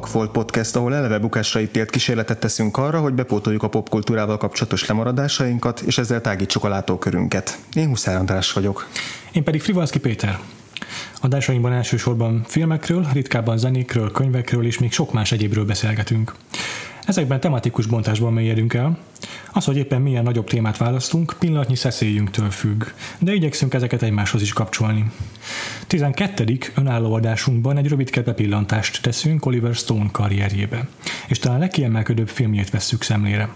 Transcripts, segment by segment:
Vakfolt Podcast, ahol eleve bukásra ítélt kísérletet teszünk arra, hogy bepótoljuk a popkultúrával kapcsolatos lemaradásainkat, és ezzel tágítsuk a látókörünket. Én Huszár András vagyok. Én pedig Frivalszki Péter. Adásainkban elsősorban filmekről, ritkábban zenékről, könyvekről és még sok más egyébről beszélgetünk. Ezekben tematikus bontásban mélyedünk el. Az, hogy éppen milyen nagyobb témát választunk, pillanatnyi szeszélyünktől függ, de igyekszünk ezeket egymáshoz is kapcsolni. 12. önálló adásunkban egy rövid pillantást teszünk Oliver Stone karrierjébe, és talán legkiemelkedőbb filmjét vesszük szemlére.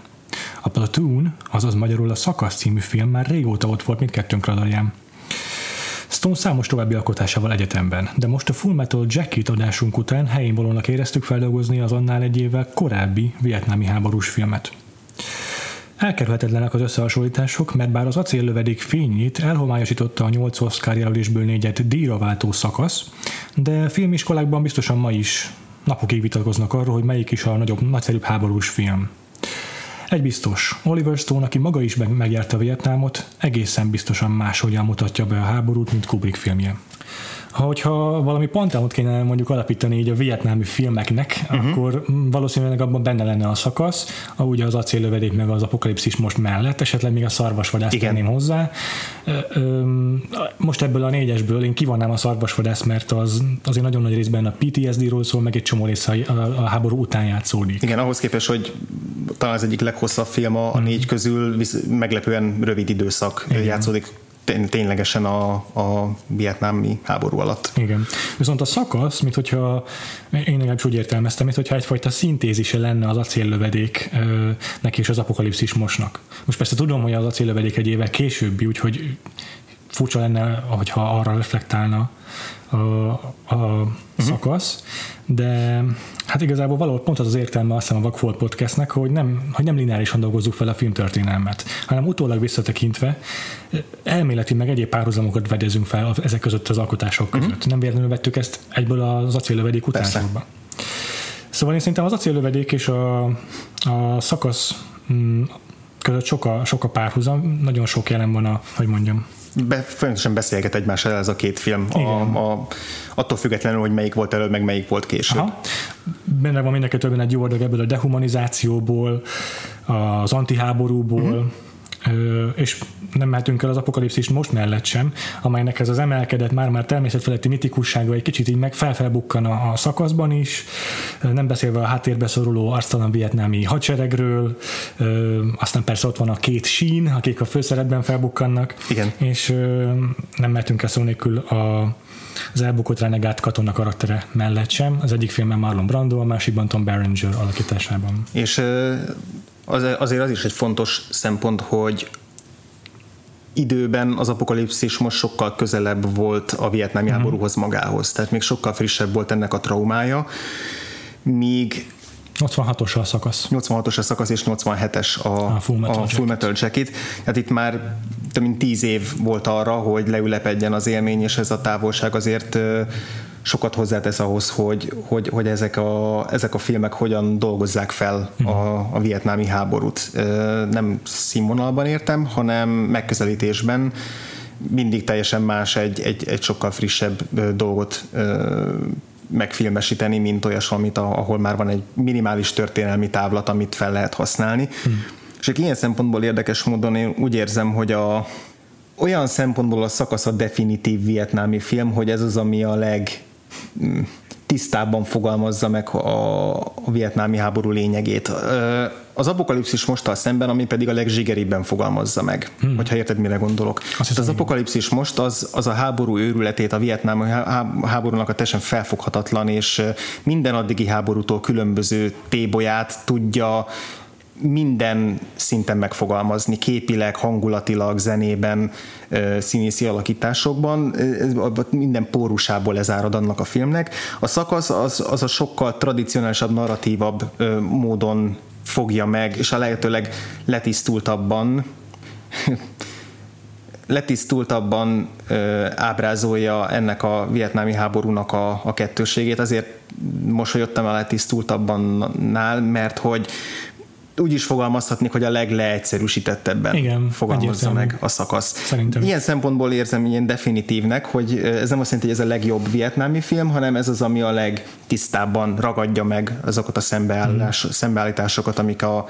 A Platoon, azaz magyarul a Szakasz című film már régóta ott volt mindkettőnk radarján. Stone számos további alkotásával egyetemben, de most a Full Metal Jacket adásunk után helyén valónak éreztük feldolgozni az annál egy évvel korábbi vietnámi háborús filmet. Elkerülhetetlenek az összehasonlítások, mert bár az acéllövedék fényét elhomályosította a 8 Oscar jelölésből négyet díjra váltó szakasz, de filmiskolákban biztosan ma is napokig vitatkoznak arról, hogy melyik is a nagyobb, nagyszerűbb háborús film. Egy biztos, Oliver Stone, aki maga is megjárta Vietnámot, egészen biztosan máshogyan mutatja be a háborút, mint Kubrick filmje hogyha valami panteonot kéne mondjuk alapítani így a vietnámi filmeknek, uh-huh. akkor valószínűleg abban benne lenne a szakasz, ahogy az acéllövedék meg az apokalipszis most mellett, esetleg még a szarvasvadász tenném hozzá. Most ebből a négyesből én kivannám a szarvasvadász, mert az azért nagyon nagy részben a PTSD-ról szól, meg egy csomó rész a, a, háború után játszódik. Igen, ahhoz képest, hogy talán az egyik leghosszabb film a, a négy mhm. közül, meglepően rövid időszak Igen. játszódik ténylegesen a, a vietnámi háború alatt. Igen. Viszont a szakasz, mint hogyha én legalábbis úgy értelmeztem, mint hogyha egyfajta szintézise lenne az acéllövedék neki és az apokalipszis mosnak. Most persze tudom, hogy az acéllövedék egy évvel későbbi, úgyhogy furcsa lenne, hogyha arra reflektálna a, a uh-huh. szakasz, de hát igazából valahol pont az az értelme azt hiszem a Vagfolt podcastnek, hogy nem, hogy nem lineárisan dolgozzuk fel a filmtörténelmet, hanem utólag visszatekintve elméleti meg egyéb párhuzamokat vegyezünk fel ezek között az alkotások között. Uh-huh. Nem véletlenül vettük ezt egyből az acéllövedék utánsorba. Szóval én szerintem az acéllövedék és a, a szakasz mm, között sok a, sok a párhuzam, nagyon sok jelen van a, hogy mondjam, be, folyamatosan beszélget egymással ez a két film, a, a, attól függetlenül, hogy melyik volt előbb, meg melyik volt később. Aha. Benne van mindenki többen egy jó adag ebből a dehumanizációból, az antiháborúból, uh-huh és nem mehetünk el az apokalipszis most mellett sem, amelynek ez az emelkedett már-már természetfeletti mitikussága egy kicsit így meg felfelbukkan a, a szakaszban is, nem beszélve a háttérbe szoruló arctalan vietnámi hadseregről, aztán persze ott van a két sín, akik a főszerepben felbukkannak, Igen. és nem mehetünk el szó nélkül a az elbukott renegát katona karaktere mellett sem. Az egyik filmben Marlon Brando, a másikban Tom Berenger alakításában. És az, azért az is egy fontos szempont, hogy időben az apokalipszis most sokkal közelebb volt a vietnámi mm-hmm. háborúhoz magához, tehát még sokkal frissebb volt ennek a traumája, míg 86-os a szakasz. 86-os a szakasz, és 87-es a, a Full Metal, a full metal Jacket. Tehát itt már több mint tíz év volt arra, hogy leülepedjen az élmény, és ez a távolság azért sokat hozzátesz ahhoz, hogy, hogy, hogy ezek, a, ezek a filmek hogyan dolgozzák fel a, a vietnámi háborút. Nem színvonalban értem, hanem megközelítésben mindig teljesen más egy, egy, egy sokkal frissebb dolgot megfilmesíteni, mint olyas valamit, ahol már van egy minimális történelmi távlat, amit fel lehet használni. Hmm. És ilyen szempontból érdekes módon én úgy érzem, hogy a, olyan szempontból a szakasz a definitív vietnámi film, hogy ez az, ami a leg tisztábban fogalmazza meg a, a vietnámi háború lényegét. Az apokalipszis mostal szemben, ami pedig a legzsigeribben fogalmazza meg, hmm. hogyha érted, mire gondolok. Azt az apokalipszis most az, az a háború őrületét, a vietnámi háborúnak a teljesen felfoghatatlan és minden addigi háborútól különböző tébolyát tudja minden szinten megfogalmazni, képileg, hangulatilag, zenében, színészi alakításokban, minden pórusából lezárad annak a filmnek. A szakasz az, az a sokkal tradicionálisabb, narratívabb módon fogja meg, és a lehetőleg letisztultabban letisztultabban ábrázolja ennek a vietnámi háborúnak a, a kettőségét. Azért mosolyodtam a letisztultabbannál, mert hogy úgy is fogalmazhatnék, hogy a legleegyszerűsítettebben Igen, fogalmazza meg a szakasz. Szerintem. Ilyen szempontból érzem ilyen definitívnek, hogy ez nem azt jelenti, hogy ez a legjobb vietnámi film, hanem ez az, ami a legtisztábban ragadja meg azokat a szembeállás, Hmm. szembeállításokat, amik a,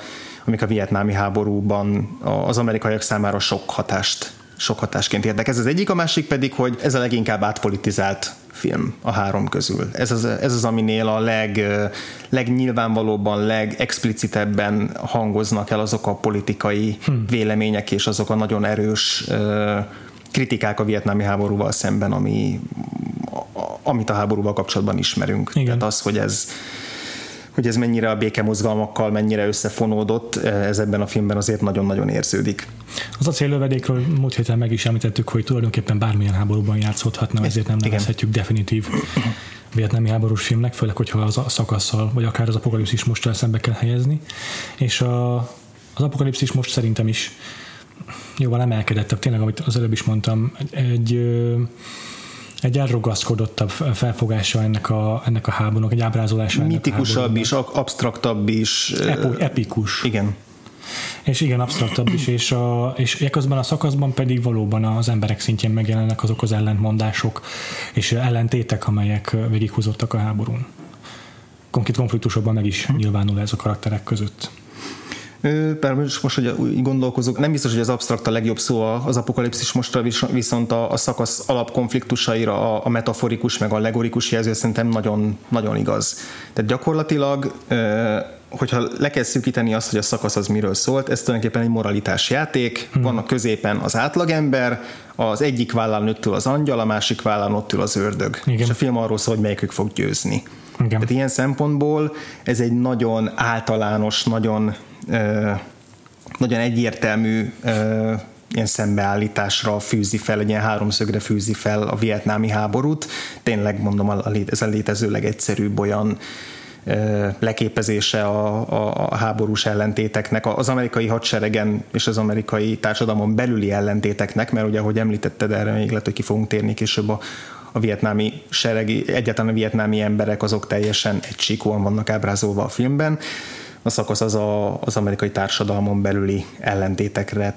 amik a vietnámi háborúban az amerikaiak számára sok hatást sok hatásként értek. Ez az egyik, a másik pedig, hogy ez a leginkább átpolitizált film a három közül. Ez az, ez az aminél a leg, legnyilvánvalóbban, legexplicitebben hangoznak el azok a politikai hmm. vélemények és azok a nagyon erős kritikák a vietnámi háborúval szemben, ami, amit a háborúval kapcsolatban ismerünk. Igen. Tehát az, hogy ez hogy ez mennyire a békemozgalmakkal mennyire összefonódott, ez ebben a filmben azért nagyon-nagyon érződik. Az a céllövedékről múlt héten meg is említettük, hogy tulajdonképpen bármilyen háborúban játszódhatna, ezért nem Igen. nevezhetjük definitív vietnámi háborús filmnek, főleg, hogyha az a szakasszal, vagy akár az apokalipszis most szembe kell helyezni. És a, az apokalipszis most szerintem is jóval emelkedettebb, tényleg, amit az előbb is mondtam, egy, ö, egy elrugaszkodottabb felfogása ennek a, ennek a háborúnak, egy ábrázolása Mitikusabb is, ak- abstraktabb is. Epo, epikus. Igen. És igen, absztraktabb is, és, a, és eközben a szakaszban pedig valóban az emberek szintjén megjelennek azok az ellentmondások és ellentétek, amelyek végighúzottak a háborún. Konkrét konfliktusokban meg is nyilvánul ez a karakterek között. Bár most, most, hogy úgy gondolkozok, nem biztos, hogy az absztrakt a legjobb szó az apokalipszis mostra, vis- viszont a, a szakasz alapkonfliktusaira a, a metaforikus meg a legorikus jelző szerintem nagyon, nagyon igaz. Tehát gyakorlatilag, hogyha le kell szűkíteni azt, hogy a szakasz az miről szólt, ez tulajdonképpen egy moralitás játék, hmm. van a középen az átlagember, az egyik vállán ott ül az angyal, a másik vállán ott ül az ördög. Igen. És a film arról szól, hogy melyikük fog győzni. Igen. Tehát ilyen szempontból ez egy nagyon általános, nagyon, ö, nagyon egyértelmű ö, ilyen szembeállításra fűzi fel, egy ilyen háromszögre fűzi fel a vietnámi háborút. Tényleg mondom, a, a, ez a létező legegyszerűbb olyan leképezése a, a, a háborús ellentéteknek, az amerikai hadseregen és az amerikai társadalmon belüli ellentéteknek, mert ugye, ahogy említetted, erre még lehet, hogy ki fogunk térni később a, a vietnámi seregi, egyáltalán a vietnámi emberek azok teljesen egysíkúan vannak ábrázolva a filmben. A szakasz az a, az amerikai társadalmon belüli ellentétekre,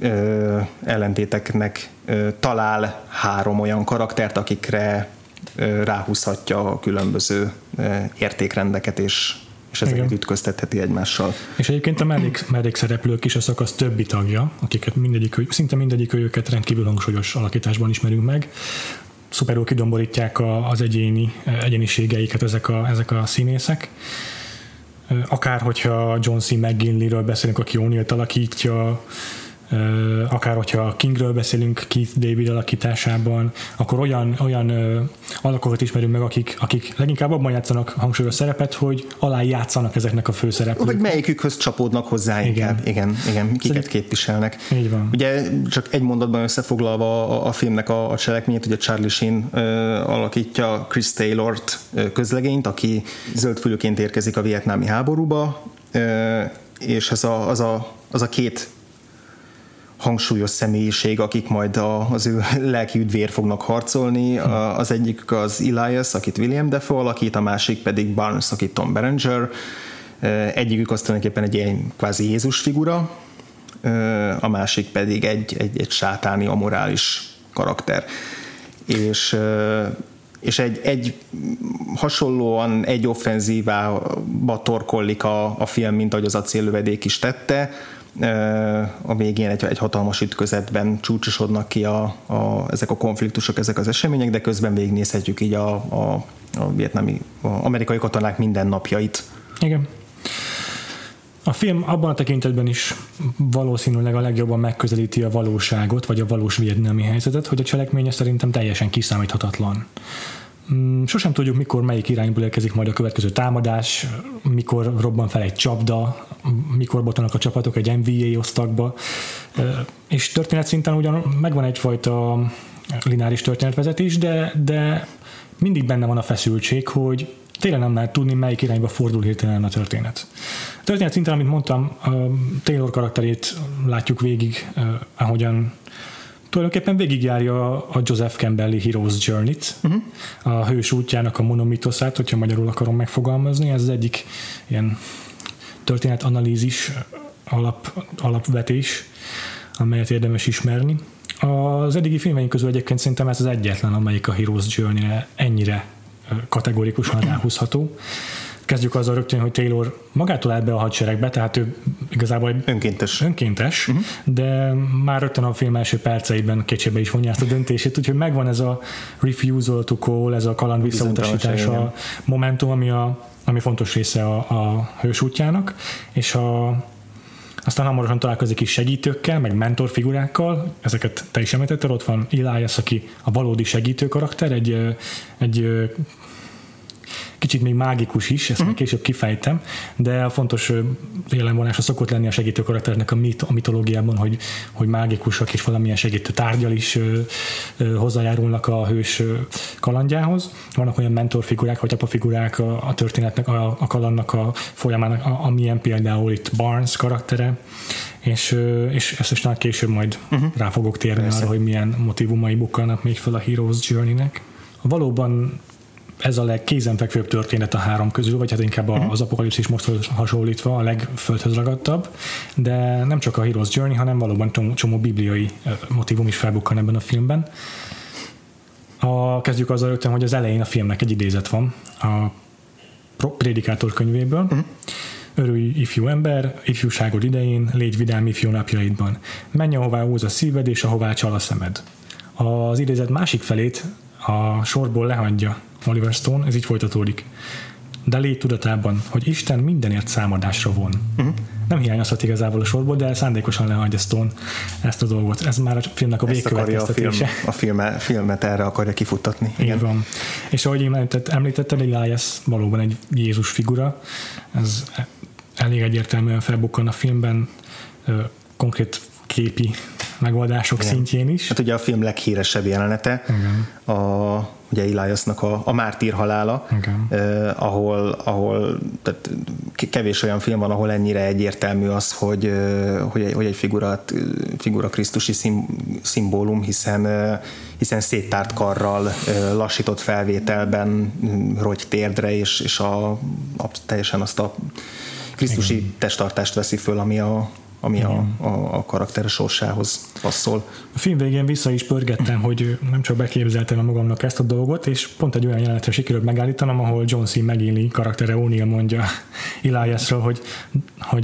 ö, ellentéteknek ö, talál három olyan karaktert, akikre ö, ráhúzhatja a különböző ö, értékrendeket, és, és ezeket Igen. ütköztetheti egymással. És egyébként a mellék, mellékszereplők is a szakasz többi tagja, akiket mindegyik, szinte mindegyik őket rendkívül hangsúlyos alakításban ismerünk meg. Szuperül kidomborítják az egyéni egyéniségeiket ezek a, ezek a színészek. Akár hogyha John C. McGinleyről beszélünk, aki O'Neill alakítja, akár hogyha Kingről beszélünk Keith David alakításában, akkor olyan, olyan ö, alakokat ismerünk meg, akik, akik leginkább abban játszanak hangsúlyos szerepet, hogy alá játszanak ezeknek a főszereplők. Vagy melyikükhöz csapódnak hozzá Igen. inkább. Igen, igen, kiket Szerint- képviselnek. Így van. Ugye csak egy mondatban összefoglalva a, a filmnek a, a cselekményét, ugye Charlie Sheen ö, alakítja Chris Taylort ö, közlegényt, aki zöldfülőként érkezik a vietnámi háborúba, ö, és ez a, az, a, az a két hangsúlyos személyiség, akik majd a, az ő lelki üdvér fognak harcolni. Az egyik az Elias, akit William Defoe alakít, a másik pedig Barnes, akit Tom Berenger. Egyikük az tulajdonképpen egy ilyen kvázi Jézus figura, a másik pedig egy, egy, egy sátáni, amorális karakter. És és egy, egy hasonlóan egy offenzívába torkollik a, a film, mint ahogy az acéllövedék is tette. A végén egy, egy hatalmas ütközetben csúcsosodnak ki a, a, ezek a konfliktusok, ezek az események, de közben végignézhetjük így a, a, a vietnami, a amerikai katonák mindennapjait. Igen. A film abban a tekintetben is valószínűleg a legjobban megközelíti a valóságot, vagy a valós vietnámi helyzetet, hogy a cselekménye szerintem teljesen kiszámíthatatlan. Mm, Sosem tudjuk, mikor melyik irányból érkezik majd a következő támadás, mikor robban fel egy csapda, mikor botanak a csapatok egy NBA osztagba, és történet szinten ugyan megvan egyfajta lineáris történetvezetés, de, de mindig benne van a feszültség, hogy tényleg nem lehet tudni, melyik irányba fordul hirtelen a történet. A történet szinten, amit mondtam, Taylor karakterét látjuk végig, ahogyan tulajdonképpen végigjárja a Joseph Campbelli Heroes Journey-t, uh-huh. a hős útjának a monomitoszát, hogyha magyarul akarom megfogalmazni, ez az egyik ilyen történetanalízis alap, alapvetés, amelyet érdemes ismerni. Az eddigi filmeink közül egyébként szerintem ez az egyetlen, amelyik a Heroes Journey-re ennyire kategorikusan ráhúzható. Kezdjük azzal rögtön, hogy Taylor magától állt be a hadseregbe, tehát ő igazából önkéntes, önkéntes uh-huh. de már rögtön a film első perceiben kétségbe is vonja ezt a döntését, úgyhogy megvan ez a refusal to call, ez a kaland visszautasítása momentum, ami, a, ami fontos része a, a hős útjának, és a, aztán hamarosan találkozik is segítőkkel, meg mentorfigurákkal, ezeket te is említetted, ott van Elias, aki a valódi segítő karakter, egy, egy kicsit még mágikus is, ezt uh-huh. még később kifejtem, de a fontos jelenvonása szokott lenni a segítő karakternek a, mit, a mitológiában, hogy, hogy mágikusak és valamilyen segítő tárgyal is ö, ö, hozzájárulnak a hős kalandjához. Vannak olyan mentorfigurák vagy apafigurák a, a történetnek, a, a kalandnak a folyamának, a, amilyen például itt Barnes karaktere, és, és ezt is később majd uh-huh. rá fogok térni Persze. arra, hogy milyen motivumai bukkanak még fel a Heroes Journey-nek. Valóban ez a legkézenfekvőbb történet a három közül, vagy hát inkább uh-huh. az apokalipszis most hasonlítva a legföldhöz ragadtabb, de nem csak a Heroes Journey, hanem valóban csomó, csomó bibliai motivum is felbukkan ebben a filmben. A, kezdjük azzal rögtön, hogy az elején a filmnek egy idézet van a Prédikátor könyvéből. Uh-huh. Örülj, ifjú ember, ifjúságod idején, légy vidám ifjú napjaidban. Menj, ahová úz a szíved, és ahová csal a szemed. Az idézet másik felét a sorból lehagyja Oliver Stone, ez így folytatódik. De légy tudatában, hogy Isten mindenért számadásra von. Uh-huh. Nem hiányozhat igazából a sorból, de szándékosan lehagyja Stone ezt a dolgot. Ez már a filmnek a végkövetkeztetése. A, film, a filme, filmet erre akarja kifuttatni. Igen. Így van. És ahogy említett, említetted, Elias valóban egy Jézus figura. Ez elég egyértelműen felbukkan a filmben, konkrét képi megoldások Igen. szintjén is. Hát ugye a film leghíresebb jelenete, Igen. a ugye Eliasnak a, a mártír halála, eh, ahol, ahol tehát kevés olyan film van, ahol ennyire egyértelmű az, hogy, hogy, egy, hogy egy figurát, figura krisztusi szim, szimbólum, hiszen, hiszen széttárt karral, lassított felvételben rogy térdre, és, és a, a, teljesen azt a krisztusi Igen. testtartást veszi föl, ami a, ami a, a, a karakter sorsához passzol. A film végén vissza is pörgettem, hogy nem csak beképzeltem magamnak ezt a dolgot, és pont egy olyan jelenetre sikerült megállítanom, ahol John C. McGinley karaktere O'Neill mondja Eliasról, hogy, hogy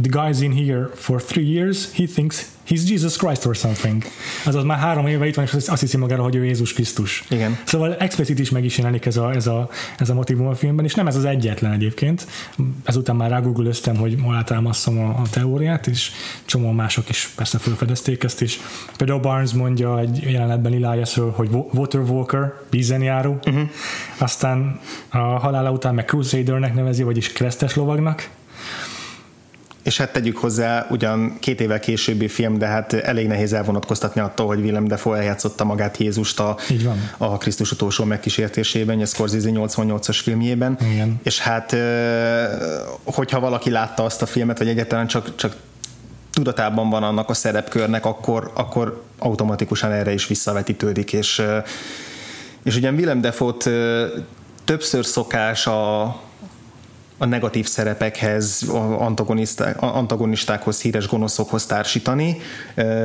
the guy's in here for three years, he thinks he's Jesus Christ or something. Azaz már három éve itt van, és azt hiszi magára, hogy ő Jézus Krisztus. Igen. Szóval explicit is meg is jelenik ez a, ez a, ez a motivum a filmben, és nem ez az egyetlen egyébként. Ezután már rágooglöztem, hogy alátámasztom a, a teóriát, és csomó mások is persze felfedezték ezt is. Például Barnes mondja egy jelenetben Eliasról, hogy Water Walker, vízenjáró, uh-huh. aztán a halála után meg Crusadernek nevezi, vagyis keresztes lovagnak, és hát tegyük hozzá, ugyan két évvel későbbi film, de hát elég nehéz elvonatkoztatni attól, hogy Willem Dafoe eljátszotta magát Jézust a, a Krisztus utolsó megkísértésében, a Scorsese 88-as filmjében. Igen. És hát, hogyha valaki látta azt a filmet, vagy egyáltalán csak, csak tudatában van annak a szerepkörnek, akkor, akkor automatikusan erre is visszavetítődik, és, és ugyan Willem Dafoe-t többször szokás a, a negatív szerepekhez, antagonistákhoz, híres gonoszokhoz társítani,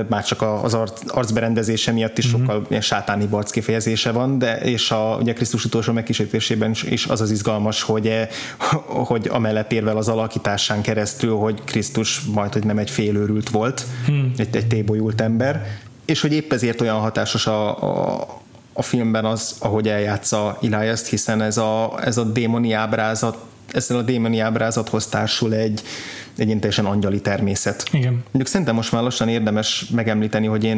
már csak az arc, arcberendezése miatt is mm-hmm. sokkal ilyen sátáni barc kifejezése van, de és a ugye Krisztus utolsó megkísértésében is az az izgalmas, hogy, hogy amellett érvel az alakításán keresztül, hogy Krisztus majd, hogy nem egy félőrült volt, hmm. egy, egy tébolyult ember, és hogy épp ezért olyan hatásos a, a, a filmben az, ahogy eljátsza Elias-t, hiszen ez a, ez a démoni ábrázat ezzel a démoni ábrázathoz társul egy, egy ilyen teljesen angyali természet. Igen. Mondjuk szerintem most már lassan érdemes megemlíteni, hogy én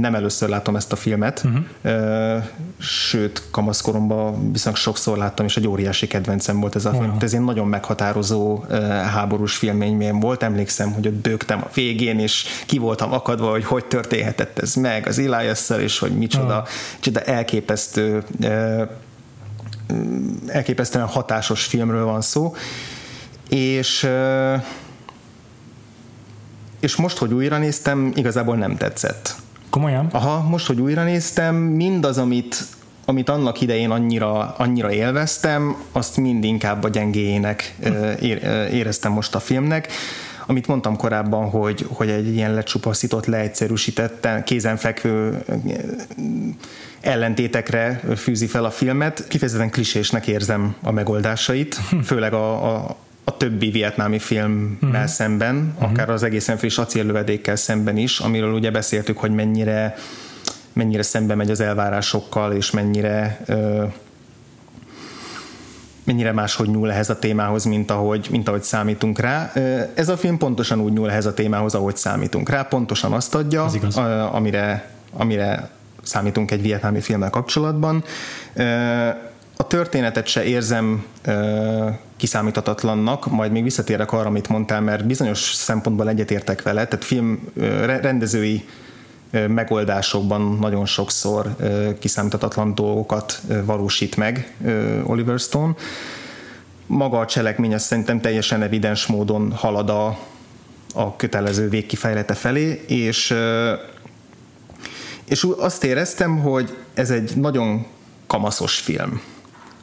nem először látom ezt a filmet, uh-huh. sőt, kamaszkoromban viszonylag sokszor láttam, és egy óriási kedvencem volt ez a film. Ez egy nagyon meghatározó háborús filménymén volt. Emlékszem, hogy ott bőgtem a végén, és ki voltam akadva, hogy hogy történhetett ez meg az elias és hogy micsoda, uh-huh. micsoda elképesztő elképesztően hatásos filmről van szó, és és most, hogy újra néztem, igazából nem tetszett. Komolyan? Aha, most, hogy újra néztem, mindaz, amit amit annak idején annyira, annyira élveztem, azt mind inkább a gyengéjének éreztem most a filmnek amit mondtam korábban, hogy, hogy egy ilyen lecsupaszított, leegyszerűsített, kézenfekvő ellentétekre fűzi fel a filmet. Kifejezetten klisésnek érzem a megoldásait, főleg a, a, a többi vietnámi filmmel uh-huh. szemben, uh-huh. akár az egészen friss acéllövedékkel szemben is, amiről ugye beszéltük, hogy mennyire mennyire szembe megy az elvárásokkal, és mennyire ö, mennyire máshogy nyúl ehhez a témához, mint ahogy, mint ahogy számítunk rá. Ez a film pontosan úgy nyúl ehhez a témához, ahogy számítunk rá, pontosan azt adja, amire, amire számítunk egy vietnámi filmmel kapcsolatban. A történetet se érzem kiszámíthatatlannak, majd még visszatérek arra, amit mondtál, mert bizonyos szempontból egyetértek vele, tehát film rendezői megoldásokban nagyon sokszor kiszámíthatatlan dolgokat valósít meg Oliver Stone. Maga a cselekmény azt szerintem teljesen evidens módon halad a, a kötelező végkifejlete felé, és és azt éreztem, hogy ez egy nagyon kamaszos film.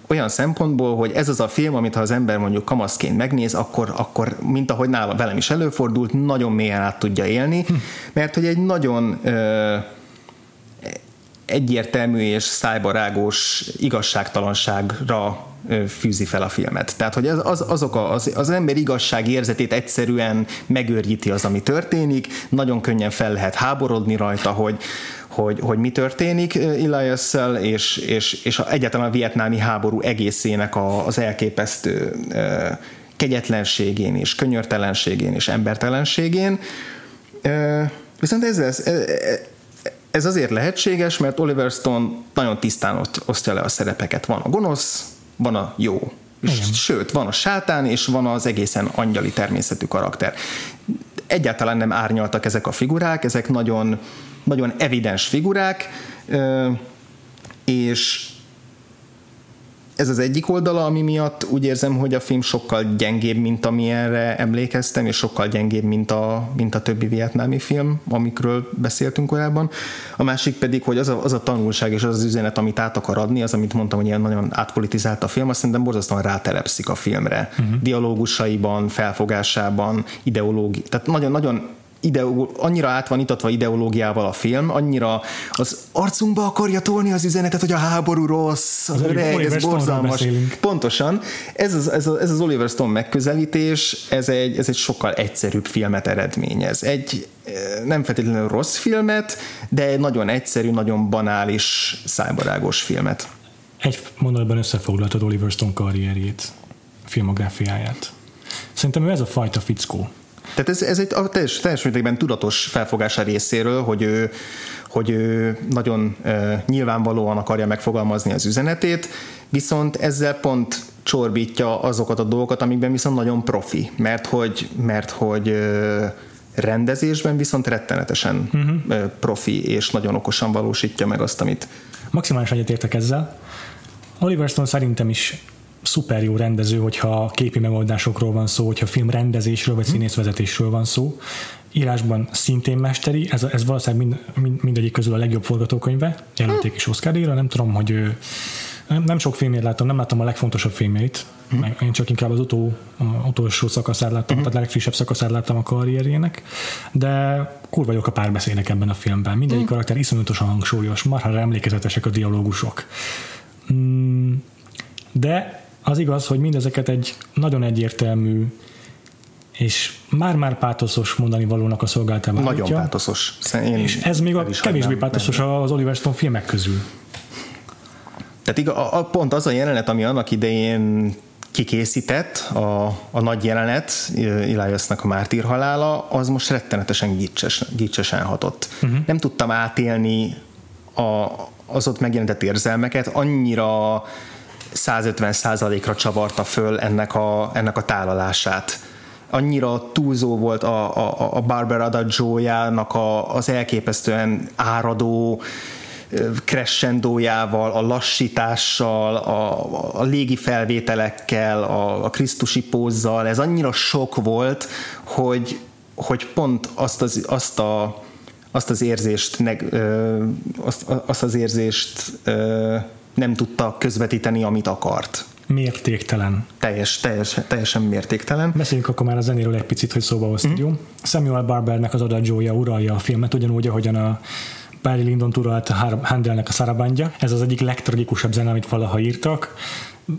Olyan szempontból, hogy ez az a film, amit ha az ember mondjuk kamaszként megnéz, akkor, akkor mint ahogy nála velem is előfordult, nagyon mélyen át tudja élni, mert hogy egy nagyon ö, egyértelmű és szájbarágos igazságtalanságra fűzi fel a filmet. Tehát, hogy az, az, azok a, az, az ember igazság érzetét egyszerűen megőrjíti az, ami történik, nagyon könnyen fel lehet háborodni rajta, hogy, hogy, hogy mi történik elias és, és, és egyáltalán a vietnámi háború egészének a, az elképesztő kegyetlenségén és könyörtelenségén és embertelenségén. Viszont ez, ez, ez azért lehetséges, mert Oliver Stone nagyon tisztán osztja le a szerepeket. Van a gonosz, van a jó. És sőt, van a sátán, és van az egészen angyali természetű karakter. Egyáltalán nem árnyaltak ezek a figurák, ezek nagyon, nagyon evidens figurák, és ez az egyik oldala, ami miatt úgy érzem, hogy a film sokkal gyengébb, mint amilyenre emlékeztem, és sokkal gyengébb, mint a, mint a többi vietnámi film, amikről beszéltünk korábban. A másik pedig, hogy az a, az a tanulság és az az üzenet, amit át akar adni, az, amit mondtam, hogy ilyen nagyon átpolitizált a film, azt szerintem borzasztóan rátelepszik a filmre. Uh-huh. Dialógusaiban, felfogásában, ideológi, tehát nagyon-nagyon ideó, annyira át van itatva ideológiával a film, annyira az arcunkba akarja tolni az üzenetet, hogy a háború rossz, az öreg, ez borzalmas. Pontosan. Ez az, ez, az, ez az Oliver Stone megközelítés, ez egy, ez egy sokkal egyszerűbb filmet eredményez. Egy eh, nem feltétlenül rossz filmet, de egy nagyon egyszerű, nagyon banális, szájbarágos filmet. Egy mondatban összefoglaltad Oliver Stone karrierjét, filmográfiáját. Szerintem ő ez a fajta fickó tehát ez, ez egy a teljes, teljes mértékben tudatos felfogása részéről, hogy ő, hogy ő nagyon e, nyilvánvalóan akarja megfogalmazni az üzenetét, viszont ezzel pont csorbítja azokat a dolgokat, amikben viszont nagyon profi, mert hogy, mert hogy e, rendezésben viszont rettenetesen uh-huh. profi és nagyon okosan valósítja meg azt, amit... Maximálisan egyetértek ezzel. Oliver Stone szerintem is szuper jó rendező, hogyha képi megoldásokról van szó, hogyha film rendezésről vagy színészvezetésről van szó. Írásban szintén mesteri, ez, ez valószínűleg mind, mind, mindegyik közül a legjobb forgatókönyve, jelölték is oscar nem tudom, hogy ő, nem, nem sok filmét láttam, nem láttam a legfontosabb filmét, mm. én csak inkább az utó, a utolsó szakaszát láttam, mm. tehát a legfrissebb szakaszát láttam a karrierjének, de kurva jók a párbeszédek ebben a filmben. Mindegyik mm. karakter iszonyatosan hangsúlyos, marha emlékezetesek a dialógusok. Mm, de az igaz, hogy mindezeket egy nagyon egyértelmű és már-már pátoszos mondani valónak a szolgáltában. Nagyon pátoszos. Én és ez még a kevésbé pátoszos az Oliver Stone filmek közül. Tehát igaz, a, a, pont az a jelenet, ami annak idején kikészített, a, a nagy jelenet, Eliasnak a mártír halála, az most rettenetesen gicses, gicsesen hatott. Uh-huh. Nem tudtam átélni a, az ott megjelentett érzelmeket, annyira 150 százalékra csavarta föl ennek a, ennek a tálalását. Annyira túlzó volt a, a, a Barbara Adagio-jának a, az elképesztően áradó crescendójával, a lassítással, a, a légi felvételekkel, a, a krisztusi pózzal, ez annyira sok volt, hogy, hogy pont azt az, azt a azt az érzést, azt, azt az érzést nem tudta közvetíteni, amit akart. Mértéktelen. Teljes, teljes, teljesen mértéktelen. Beszéljünk akkor már a zenéről egy picit, hogy szóba hoztad, mm. jó? Samuel Barbernek az adagioja uralja a filmet, ugyanúgy, ahogyan a Barry Lyndon uralt Handelnek a Sarabandja. Ez az egyik legtragikusabb zene, amit valaha írtak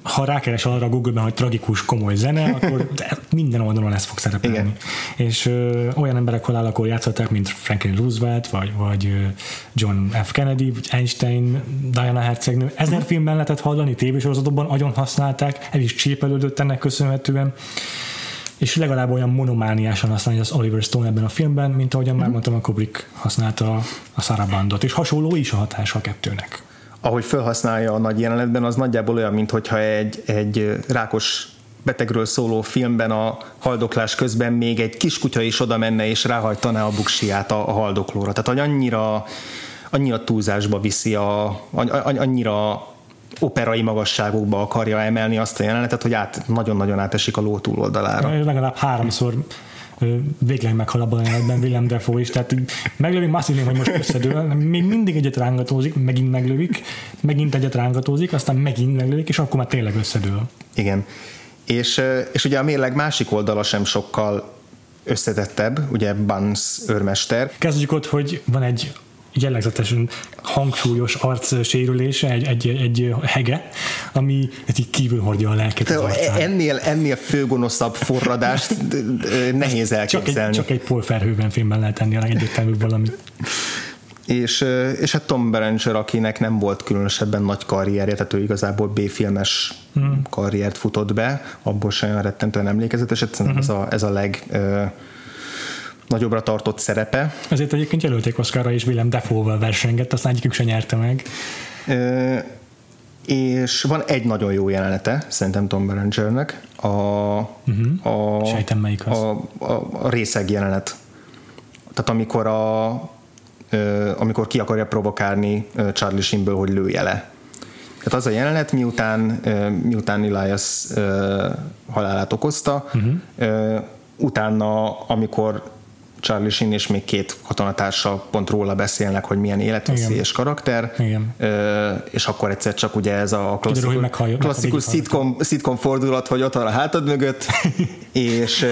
ha rákeres arra a Google-ben, hogy tragikus, komoly zene, akkor minden oldalon ez fog szerepelni. Igen. És ö, olyan emberek halállakor játszották, mint Franklin Roosevelt, vagy, vagy John F. Kennedy, vagy Einstein, Diana hercegnő. Ezer uh-huh. filmben lehetett hallani, tévésorozatokban agyon használták, el is csépelődött ennek köszönhetően és legalább olyan monomániásan használja az Oliver Stone ebben a filmben, mint ahogyan mm-hmm. már mondtam, a Kubrick használta a Sarabandot, és hasonló is a hatása a kettőnek ahogy felhasználja a nagy jelenetben, az nagyjából olyan, mintha egy, egy rákos betegről szóló filmben a haldoklás közben még egy kiskutya is oda menne és ráhajtaná a buksiát a, a haldoklóra. Tehát, hogy annyira, annyira túlzásba viszi, a, annyira operai magasságokba akarja emelni azt a jelenetet, hogy át, nagyon-nagyon átesik a ló túloldalára. Legalább háromszor végleg meghal abban a jelenetben Willem Dafoe is, tehát meglövik, azt hiszem, hogy most összedől, még mindig egyet rángatózik, megint meglövik, megint egyet rángatózik, aztán megint meglövik, és akkor már tényleg összedől. Igen. És, és ugye a mérleg másik oldala sem sokkal összetettebb, ugye Buns őrmester. Kezdjük ott, hogy van egy jellegzetesen hangsúlyos arc sérülése, egy, egy, egy hege, ami így kívül hordja a lelket az arcán. Ennél, ennél főgonoszabb forradást nehéz elképzelni. Csak egy, csak egy Paul Verhoeven filmben lehet ennél egyértelműbb valami. És, és hát Tom Berenger, akinek nem volt különösebben nagy karrierje, tehát ő igazából B-filmes hmm. karriert futott be, abból sem rettentően emlékezetes, egyszerűen hmm. ez a, ez a leg nagyobbra tartott szerepe. Ezért egyébként jelölték Oscarra, és Willem Dafoe-val versengett, aztán egyikük se nyerte meg. E, és van egy nagyon jó jelenete, szerintem Tom Berengernek, a, uh-huh. a, Sejtem melyik az. A, a, a részeg jelenet. Tehát amikor a amikor ki akarja provokálni Charlie Sheenből, hogy lője le. Tehát az a jelenet, miután, miután Elias halálát okozta, uh-huh. utána, amikor Charlie Sheen és még két katonatársa pont róla beszélnek, hogy milyen életveszélyes karakter, Igen. és akkor egyszer csak ugye ez a klasszikus, Kiderül, meghallja, klasszikus szitkom, szitkom fordulat, hogy ott van a hátad mögött, és,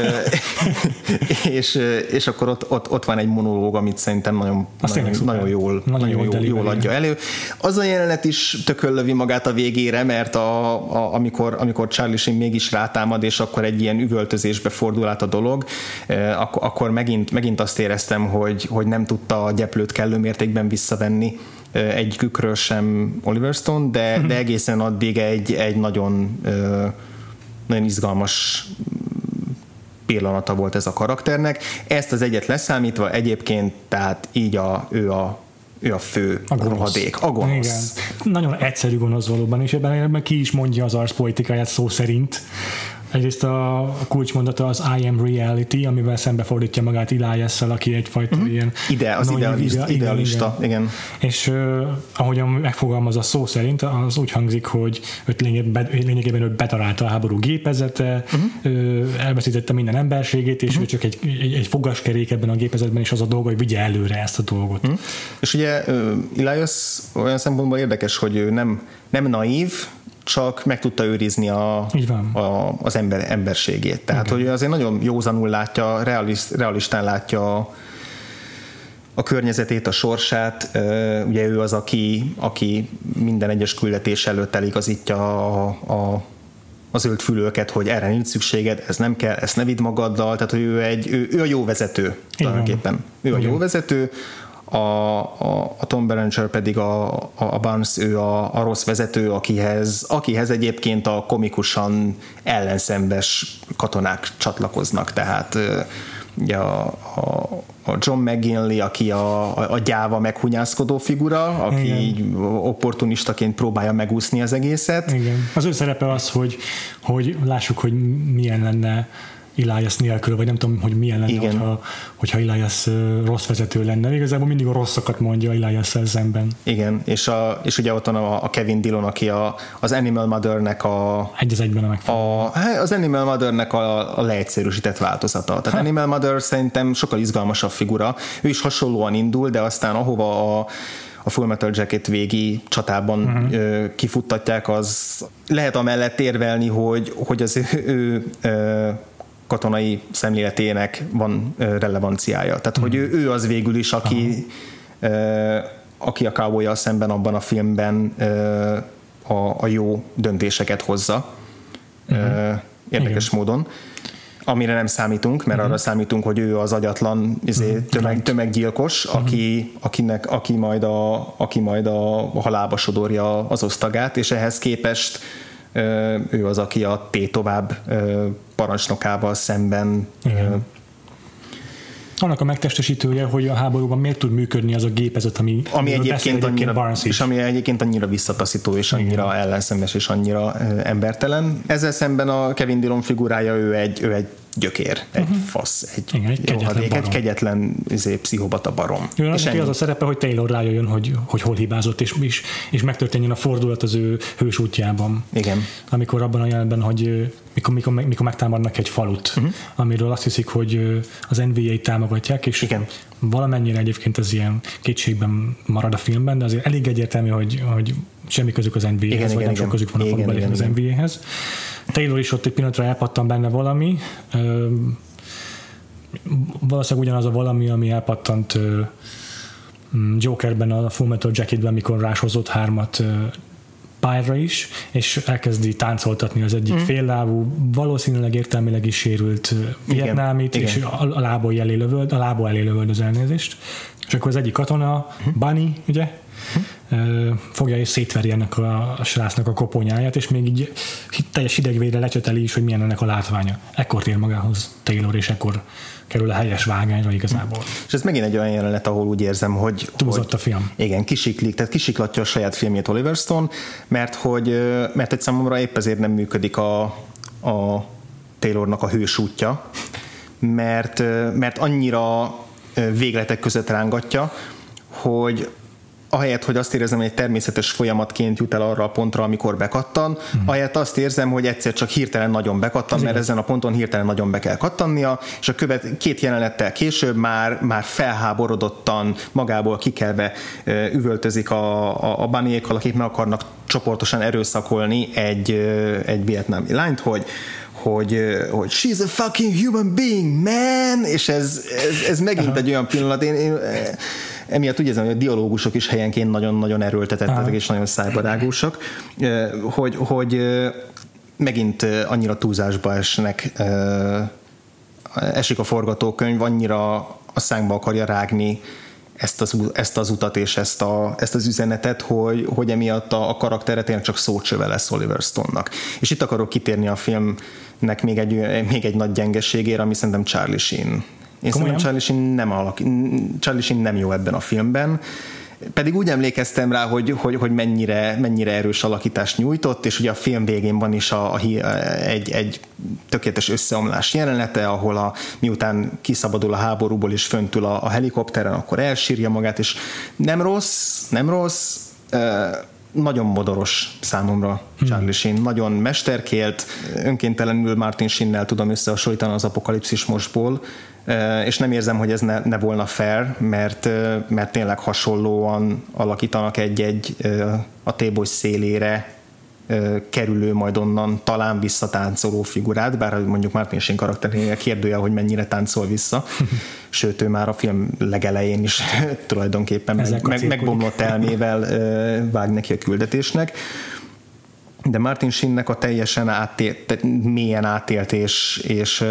és, és akkor ott, ott, ott van egy monológ, amit szerintem nagyon, nagyon, nagyon jól, nagyon nagyon jól, jól adja elő. Az a jelenet is tököllövi magát a végére, mert a, a, amikor, amikor Charlie Sheen mégis rátámad, és akkor egy ilyen üvöltözésbe fordul át a dolog, akkor, akkor megint, megint megint azt éreztem, hogy, hogy nem tudta a gyeplőt kellő mértékben visszavenni egyikükről sem Oliver Stone, de, uh-huh. de egészen addig egy, egy nagyon, nagyon izgalmas pillanata volt ez a karakternek. Ezt az egyet leszámítva egyébként, tehát így a, ő a ő a fő a rohadék, a gonosz. Igen. Nagyon egyszerű gonosz valóban, és ebben, ebben ki is mondja az arszpolitikáját szó szerint, Egyrészt a kulcsmondata az I am reality, amivel szembefordítja magát elias aki egyfajta uh-huh. ilyen... Ide, az idealista, ide, idealista igen, igen. És uh, ahogyan megfogalmaz a szó szerint, az úgy hangzik, hogy őt lényegében, lényegében ő betalálta a háború gépezete, uh-huh. elveszítette minden emberségét, és uh-huh. ő csak egy, egy, egy fogaskerék ebben a gépezetben, és az a dolga, hogy vigye előre ezt a dolgot. Uh-huh. És ugye Elias olyan szempontból érdekes, hogy ő nem, nem naív, csak meg tudta őrizni a, a, az ember, emberségét. Tehát, Igen. hogy azért nagyon józanul látja, realist, realistán látja a, a környezetét, a sorsát. Ugye ő az, aki, aki minden egyes küldetés előtt eligazítja a, a, a zöld fülőket, hogy erre nincs szükséged, ez nem kell, ezt ne vidd magaddal, tehát hogy ő, egy, ő, ő a jó vezető tulajdonképpen. Ő a jó vezető, a, a, a Tom Berenger pedig a, a Barnes, ő a, a rossz vezető, akihez, akihez egyébként a komikusan ellenszembes katonák csatlakoznak, tehát ugye a, a, a John McGinley, aki a, a, a gyáva meghunyászkodó figura, aki Igen. így opportunistaként próbálja megúszni az egészet. Igen. Az ő szerepe az, hogy, hogy lássuk, hogy milyen lenne Elias nélkül, vagy nem tudom, hogy milyen lenne, Igen. hogyha, hogyha Elias rossz vezető lenne. Igazából mindig a rosszakat mondja elias szemben. Igen, és, a, és ugye ott van a, a Kevin Dillon, aki a, az Animal Mother-nek a... Egy az egyben a, a hát Az Animal Mother-nek a, a leegyszerűsített változata. Tehát ha. Animal Mother szerintem sokkal izgalmasabb figura. Ő is hasonlóan indul, de aztán ahova a a Full Metal Jacket végi csatában uh-huh. kifuttatják, az lehet amellett érvelni, hogy, hogy az ő, ő, ő katonai szemléletének van relevanciája. Tehát, hogy ő, ő az végül is, aki, aki a cowboy szemben abban a filmben a, a jó döntéseket hozza. Uh-huh. Érdekes Igen. módon amire nem számítunk, mert uh-huh. arra számítunk, hogy ő az agyatlan izé, uh-huh. tömeg, tömeggyilkos, uh-huh. aki, akinek, aki majd, a, aki majd a halálba sodorja az osztagát, és ehhez képest ő az, aki a T tovább parancsnokával szemben Igen annak a megtestesítője, hogy a háborúban miért tud működni az a gépezet, ami, ami egyébként annyira, és ami egyébként annyira visszataszító, és annyira Igen. ellenszenves, és annyira embertelen. Ezzel szemben a Kevin Dillon figurája, ő egy, ő egy gyökér, egy uh-huh. fasz, egy, Igen, egy kegyetlen, rohadék, egy kegyetlen izé, pszichobata barom. Jó, és az a szerepe, hogy Taylor rájöjjön, hogy, hogy hol hibázott, és, és, és megtörténjen a fordulat az ő hős útjában. Igen. Amikor abban a jelenben, hogy mikor, mikor, mikor megtámadnak egy falut, uh-huh. amiről azt hiszik, hogy az NVA-t támogatják, és Igen. valamennyire egyébként ez ilyen kétségben marad a filmben, de azért elég egyértelmű, hogy, hogy semmi közük az NVA-hez, vagy igen, nem sok közük van a faluban az NVA-hez. Taylor is ott egy pillanatra elpattan benne valami, valószínűleg ugyanaz a valami, ami elpattant Jokerben a Full Metal Jacketben, amikor ráshozott hármat pályra is, és elkezdi táncoltatni az egyik mm. féllábú, valószínűleg értelmileg is sérült vietnámit, és a, a lába elé lövöld, a lába elé lövöld az elnézést. És akkor az egyik katona, mm. Bunny, ugye, fogja és szétveri ennek a, a srácnak a koponyáját, és még így teljes hidegvére lecseteli is, hogy milyen ennek a látványa. Ekkor tér magához Taylor, és ekkor kerül a helyes vágányra igazából. És ez megint egy olyan jelenet, ahol úgy érzem, hogy... Túlzott a film. Igen, kisiklik, tehát kisiklatja a saját filmjét Oliver Stone, mert hogy mert egy számomra épp ezért nem működik a, a Taylornak a hős útja, mert, mert annyira végletek között rángatja, hogy ahelyett, hogy azt érzem, hogy egy természetes folyamatként jut el arra a pontra, amikor bekattan, hmm. ahelyett azt érzem, hogy egyszer csak hirtelen nagyon bekattan, mert ezen a ponton hirtelen nagyon be kell kattannia, és a követ, két jelenettel később már, már felháborodottan magából kikelve üvöltözik a, a, a baniékkal, akik meg akarnak csoportosan erőszakolni egy, egy vietnámi lányt, hogy hogy, hogy she's a fucking human being, man, és ez, ez, ez megint Aha. egy olyan pillanat, én, én emiatt úgy érzem, hogy a dialógusok is helyenként nagyon-nagyon erőltetettek és nagyon szájbarágúsak, hogy, hogy megint annyira túlzásba esnek, esik a forgatókönyv, annyira a szánkba akarja rágni ezt az, ezt az utat és ezt, a, ezt az üzenetet, hogy, hogy emiatt a, a karaktere tényleg csak szócsöve lesz Oliver Stone-nak. És itt akarok kitérni a filmnek még egy, még egy nagy gyengeségére, ami szerintem Charlie Sheen. Én Komolyan? szerintem Charlie Sheen nem, alak, Charlie Sheen nem jó ebben a filmben, pedig úgy emlékeztem rá, hogy, hogy, hogy mennyire, mennyire erős alakítást nyújtott, és ugye a film végén van is a, a, egy, egy tökéletes összeomlás jelenete, ahol a, miután kiszabadul a háborúból és föntül a, a helikopteren, akkor elsírja magát, és nem rossz, nem rossz, nagyon modoros számomra hmm. Charlie Sheen, nagyon mesterkélt, önkéntelenül Martin Sheen-nel tudom összehasonlítani az apokalipszis mostból, és nem érzem, hogy ez ne, ne volna fair, mert, mert tényleg hasonlóan alakítanak egy-egy a téboly szélére kerülő, majd onnan talán visszatáncoló figurát, bár mondjuk Martin Sheen karakterének kérdője, hogy mennyire táncol vissza, sőt ő már a film legelején is tulajdonképpen meg, megbomlott elmével vág neki a küldetésnek. De Martin Sheennek a teljesen átélt, mélyen átélt és, és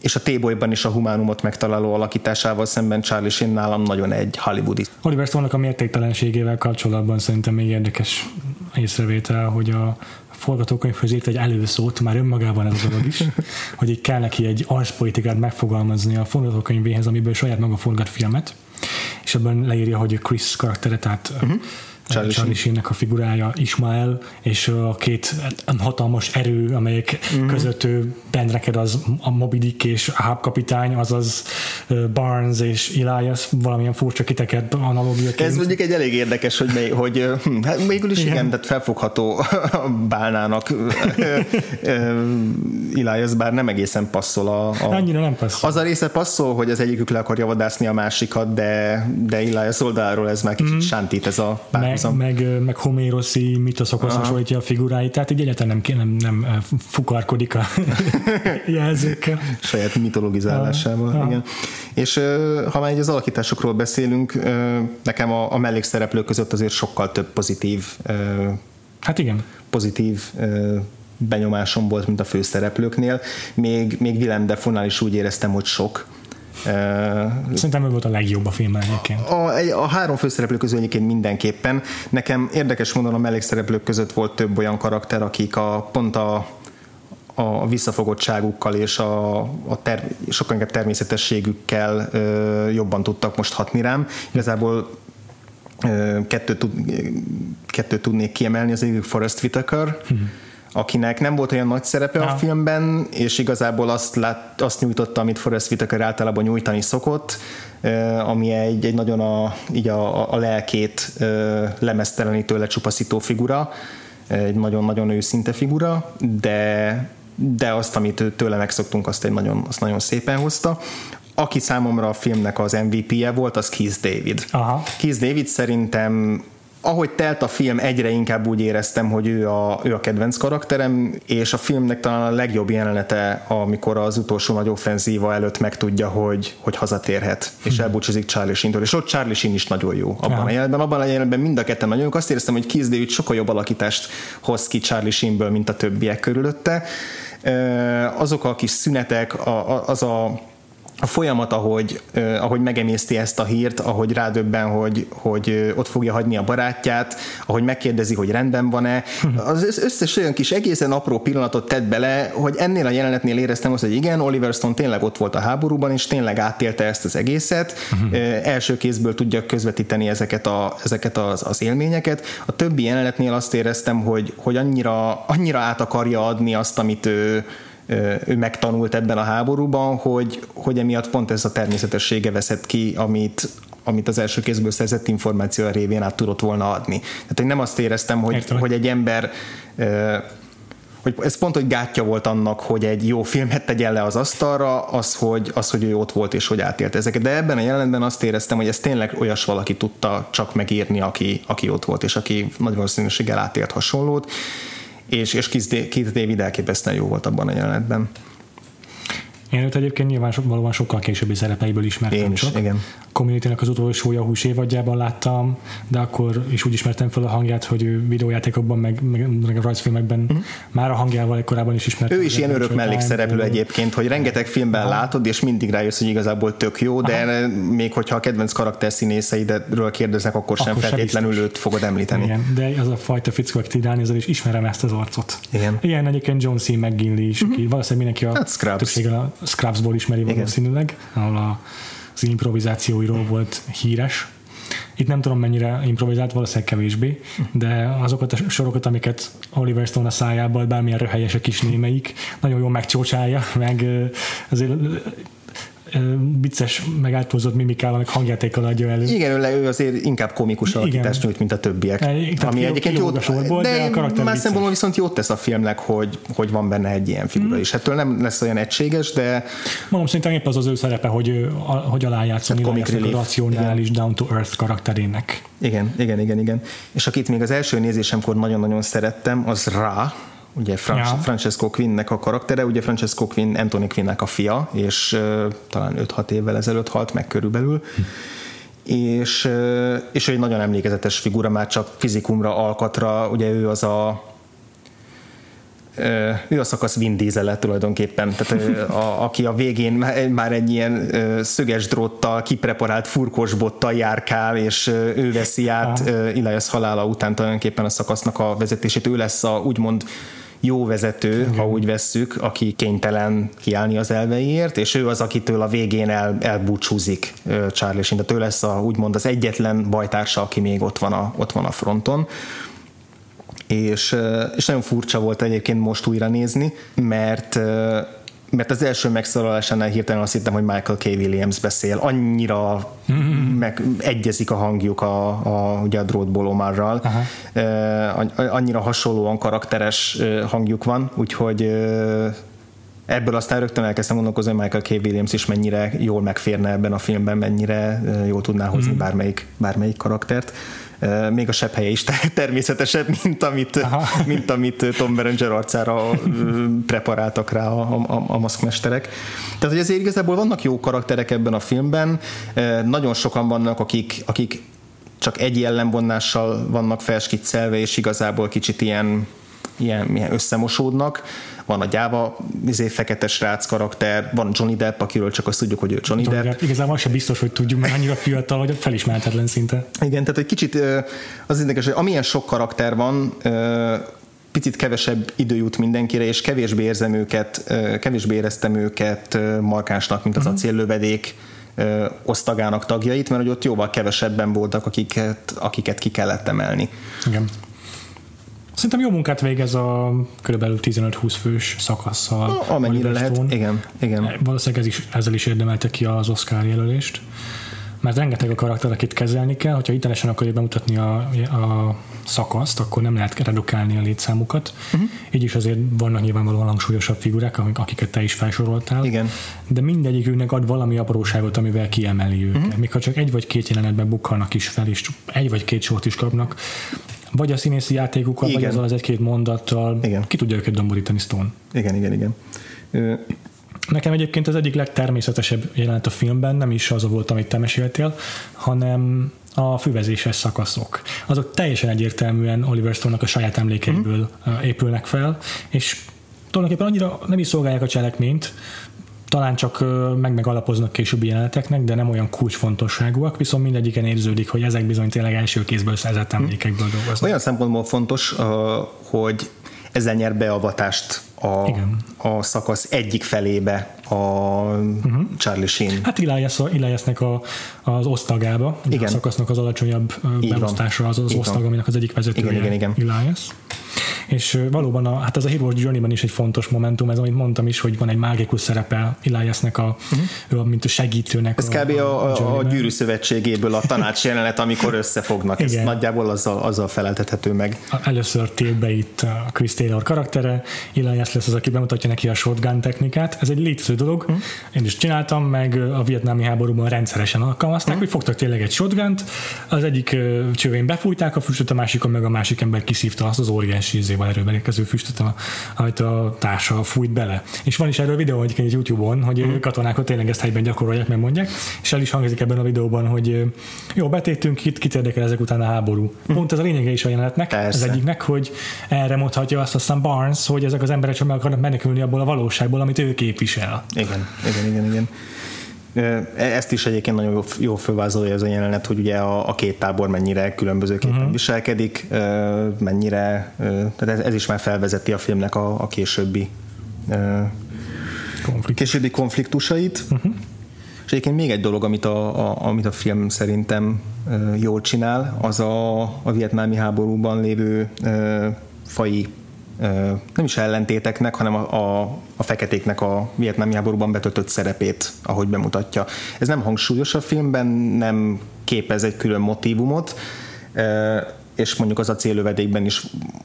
és a T-boyban is a humánumot megtaláló alakításával szemben Charlie Sheen nálam nagyon egy hollywoodi. Oliver stone a mértéktelenségével kapcsolatban szerintem még érdekes észrevétel, hogy a forgatókönyvhöz írt egy előszót, már önmagában ez a dolog is, hogy így kell neki egy arszpolitikát megfogalmazni a forgatókönyvéhez, amiből saját maga forgat filmet, és ebben leírja, hogy Chris karaktere, tehát uh-huh Charlie, Charlie Sheen-nek a figurája Ismael, és a két hatalmas erő, amelyek mm-hmm. között ő bendreked az a Moby Dick és a Hub kapitány, azaz Barnes és Elias valamilyen furcsa kitekert analógiaként. Ez mondjuk egy elég érdekes, hogy, mely, hogy hát végül is igen, igen tehát felfogható bálnának Elias, bár nem egészen passzol a, a... Annyira nem passzol. Az a része passzol, hogy az egyikük le akarja vadászni a másikat, de, de Elias oldaláról ez már kicsit mm. sántít ez a Meg, meg, meg Homéroszi mitoszokhoz hasonlítja a figuráit, tehát így egyáltalán nem, nem, nem fukarkodik a jelzőkkel. Saját mitologizálásával, Aha. igen. És ha már egy az alakításokról beszélünk, nekem a, a mellékszereplők között azért sokkal több pozitív Hát igen. Pozitív benyomásom volt, mint a főszereplőknél. Még, még Willem Defonál is úgy éreztem, hogy sok. Szerintem ő volt a legjobb a filmben egyébként. A, a három főszereplő közül egyébként mindenképpen. Nekem érdekes módon a mellékszereplők között volt több olyan karakter, akik a, pont a, a visszafogottságukkal és a, a ter, sokkal inkább természetességükkel ö, jobban tudtak most hatni rám. Igazából ö, kettőt, kettőt tudnék kiemelni, az egyik Forrest Whitaker, hmm akinek nem volt olyan nagy szerepe ja. a filmben, és igazából azt, lát, azt nyújtotta, amit Forrest Whitaker általában nyújtani szokott, ami egy, egy nagyon a, így a, a lelkét lemeztelenítő, lecsupaszító figura, egy nagyon-nagyon őszinte figura, de de azt, amit tőle megszoktunk, azt egy nagyon, azt nagyon szépen hozta. Aki számomra a filmnek az MVP-je volt, az Keith David. Aha. Keith David szerintem ahogy telt a film, egyre inkább úgy éreztem, hogy ő a, ő a kedvenc karakterem, és a filmnek talán a legjobb jelenete, amikor az utolsó nagy offenzíva előtt megtudja, hogy, hogy hazatérhet, és hmm. elbúcsúzik Charlie Sheen-től. És ott Charlie Sheen is nagyon jó abban ja. a jelenetben. Abban a jelenetben mind a ketten nagyon jók. Azt éreztem, hogy David sokkal jobb alakítást hoz ki Charlie Sheenből, mint a többiek körülötte. Azok a kis szünetek, az a a folyamat, ahogy, eh, ahogy megemészti ezt a hírt, ahogy rádöbben, hogy, hogy ott fogja hagyni a barátját, ahogy megkérdezi, hogy rendben van-e, az összes olyan kis egészen apró pillanatot tett bele, hogy ennél a jelenetnél éreztem azt, hogy igen, Oliver Stone tényleg ott volt a háborúban, és tényleg átélte ezt az egészet, uh-huh. első kézből tudja közvetíteni ezeket, a, ezeket az, az élményeket. A többi jelenetnél azt éreztem, hogy, hogy annyira, annyira át akarja adni azt, amit ő, ő megtanult ebben a háborúban, hogy, hogy emiatt pont ez a természetessége veszett ki, amit, amit az első kézből szerzett információ révén át tudott volna adni. Tehát én nem azt éreztem, hogy, hogy egy ember hogy ez pont, hogy gátja volt annak, hogy egy jó filmet tegyen le az asztalra, az hogy, az, hogy ő ott volt és hogy átélt ezeket. De ebben a jelenetben azt éreztem, hogy ez tényleg olyas valaki tudta csak megírni, aki, aki ott volt, és aki nagy valószínűséggel átélt hasonlót és, és Keith David elképesztően jó volt abban a jelenetben. Én őt egyébként nyilván so, valóban sokkal későbbi szerepeiből ismertem Én is, csak. igen. Community-nek az utolsó Yahoo évadjában láttam, de akkor is úgy ismertem fel a hangját, hogy ő videójátékokban, meg, meg, meg a rajzfilmekben uh-huh. már a hangjával korábban is ismertem. Ő is ilyen örök mellékszereplő egyébként, hogy rengeteg filmben ha. látod, és mindig rájössz, hogy igazából tök jó, de Aha. még hogyha a kedvenc karakter színészeidről kérdeznek, akkor, akkor sem feltétlenül őt fogod említeni. Igen, de az a fajta fickó, aki irányoz, is ismerem ezt az arcot. Igen. Ilyen egyébként John C. McGinley is, uh-huh. aki valószínűleg mindenki a hát, többsége a Scrubsból ismeri valószínűleg, ahol a az improvizációiról volt híres. Itt nem tudom mennyire improvizált, valószínűleg kevésbé, de azokat a sorokat, amiket Oliver Stone a szájából, bármilyen röhelyes a kis némeik, nagyon jól megcsócsálja, meg azért vicces, meg áthozott mimikával, meg hangjátékkal adja elő. Igen, ő, ő azért inkább komikus alakítást nyújt, mint a többiek. E, ami egyébként jó, volt, de, de a más szempontból viszont jót tesz a filmnek, hogy, hogy van benne egy ilyen figura mm. is. Hát nem lesz olyan egységes, de... Mondom, szerintem épp az az ő szerepe, hogy, hogy alájátszani hát a racionális, igen. down to earth karakterének. Igen, igen, igen, igen. És akit még az első nézésemkor nagyon-nagyon szerettem, az Ra, ugye Fran- ja. Francesco Quinnnek a karaktere, ugye Francesco Quinn Anthony Quinnnek a fia, és uh, talán 5-6 évvel ezelőtt halt meg körülbelül. Hm. És, uh, és ő egy nagyon emlékezetes figura, már csak fizikumra, alkatra, ugye ő az a ő a szakasz Vin Diesel tulajdonképpen, tehát a, aki a végén már egy ilyen szöges dróttal, kipreparált furkos bottal járkál, és ő veszi át Elias halála után tulajdonképpen a szakasznak a vezetését, ő lesz a úgymond jó vezető, Igen. ha úgy vesszük, aki kénytelen kiállni az elveiért, és ő az, akitől a végén el, elbúcsúzik Charlie Sheen, tehát ő lesz a, úgymond az egyetlen bajtársa, aki még ott van a, ott van a fronton és, és nagyon furcsa volt egyébként most újra nézni, mert mert az első megszólalásánál hirtelen azt hittem, hogy Michael K. Williams beszél. Annyira mm-hmm. meg egyezik a hangjuk a, a, ugye a Drótból Omarral. Uh, annyira hasonlóan karakteres hangjuk van, úgyhogy ebből aztán rögtön elkezdtem gondolkozni, hogy Michael K. Williams is mennyire jól megférne ebben a filmben, mennyire jól tudná hozni mm. bármelyik, bármelyik karaktert még a sebb helye is természetesebb, mint amit, mint amit Tom Berenger arcára preparáltak rá a, a, a maszkmesterek. Tehát, hogy azért igazából vannak jó karakterek ebben a filmben, nagyon sokan vannak, akik, akik csak egy jellemvonással vannak felskiccelve, és igazából kicsit ilyen, ilyen, ilyen összemosódnak van a gyáva izé, fekete srác karakter, van Johnny Depp, akiről csak azt tudjuk, hogy ő Johnny, Johnny Depp. Depp. Igazából az sem biztos, hogy tudjuk, mert annyira fiatal, hogy felismerhetetlen szinte. Igen, tehát egy kicsit az érdekes, hogy amilyen sok karakter van, picit kevesebb idő jut mindenkire, és kevésbé érzem őket, kevésbé éreztem őket markánsnak, mint az uh-huh. acéllövedék osztagának tagjait, mert hogy ott jóval kevesebben voltak, akiket, akiket ki kellett emelni. Igen. Szerintem jó munkát végez a kb. 15-20 fős szakaszsal. Amennyire lehet, igen, igen. Valószínűleg ez is, ezzel is érdemelte ki az Oscar jelölést mert rengeteg a karakter, akit kezelni kell, hogyha hitelesen akarja bemutatni a, a szakaszt, akkor nem lehet redukálni a létszámukat. Uh-huh. Így is azért vannak nyilvánvalóan hangsúlyosabb figurák, akiket te is felsoroltál. Igen. De mindegyiküknek ad valami apróságot, amivel kiemeli őket. Uh-huh. Még ha csak egy vagy két jelenetben bukkalnak is fel, és egy vagy két sort is kapnak, vagy a színészi játékukkal, igen. vagy azzal az egy-két mondattal. Igen. Ki tudja őket domborítani Stone. Igen, igen, igen. Ö... Nekem egyébként az egyik legtermészetesebb jelenet a filmben nem is az volt, amit te meséltél, hanem a füvezéses szakaszok. Azok teljesen egyértelműen Oliver Stone-nak a saját emlékeiből mm. épülnek fel, és tulajdonképpen annyira nem is szolgálják a cselekményt, talán csak meg megalapoznak későbbi jeleneteknek, de nem olyan kulcsfontosságúak, viszont mindegyiken érződik, hogy ezek bizony tényleg első kézből szerzett emlékekből dolgoznak. Olyan szempontból fontos, hogy ezzel nyer beavatást a, Igen. a szakasz egyik felébe a uh-huh. Charlie Sheen. Hát Elias, Eliasnek a, az osztagába, igen. a szakasznak az alacsonyabb beosztása az az osztag, aminek az egyik vezetője igen, igen, igen. Elias. És valóban a, hát ez a Heroes Journey-ben is egy fontos momentum, ez amit mondtam is, hogy van egy mágikus szerepe Eliasnek a, uh-huh. ő, mint a segítőnek. Ez a, kb. a, a, a gyűrű szövetségéből a tanács jelenet, amikor összefognak. Ez nagyjából azzal, azzal feleltethető meg. Először tér be itt a Chris Taylor karaktere, Elias lesz az, aki bemutatja neki a shotgun technikát. Ez egy létező dolog. Uh-huh. Én is csináltam, meg a vietnámi háborúban rendszeresen alkalmazták, uh-huh. hogy fogtak tényleg egy shotgunt, az egyik csövén befújták a füstöt, a másikon meg a másik ember kiszívta azt az óriási izéval erőben érkező füstöt, amit a társa fújt bele. És van is erről videó egyébként egy YouTube-on, hogy uh-huh. katonák tényleg ezt helyben gyakorolják, meg mondják, és el is hangzik ebben a videóban, hogy jó, betétünk, itt kit érdekel ezek után a háború. Uh-huh. Pont ez a lényege is a jelenetnek, Persze. az egyiknek, hogy erre mondhatja azt aztán Barnes, hogy ezek az emberek csak meg akarnak menekülni abból a valóságból, amit ő képvisel. Igen, igen, igen, igen. Ezt is egyébként nagyon jó, fölvázolja ez a jelenet, hogy ugye a, a két tábor mennyire különbözőképpen uh-huh. viselkedik, mennyire, tehát ez, ez is már felvezeti a filmnek a, a későbbi Konfliktus. későbbi konfliktusait. Uh-huh. És egyébként még egy dolog, amit a, a, amit a film szerintem jól csinál, az a, a vietnámi háborúban lévő fai nem is ellentéteknek, hanem a, a, a feketéknek a vietnámi háborúban betöltött szerepét, ahogy bemutatja. Ez nem hangsúlyos a filmben, nem képez egy külön motívumot, és mondjuk az a célövedékben is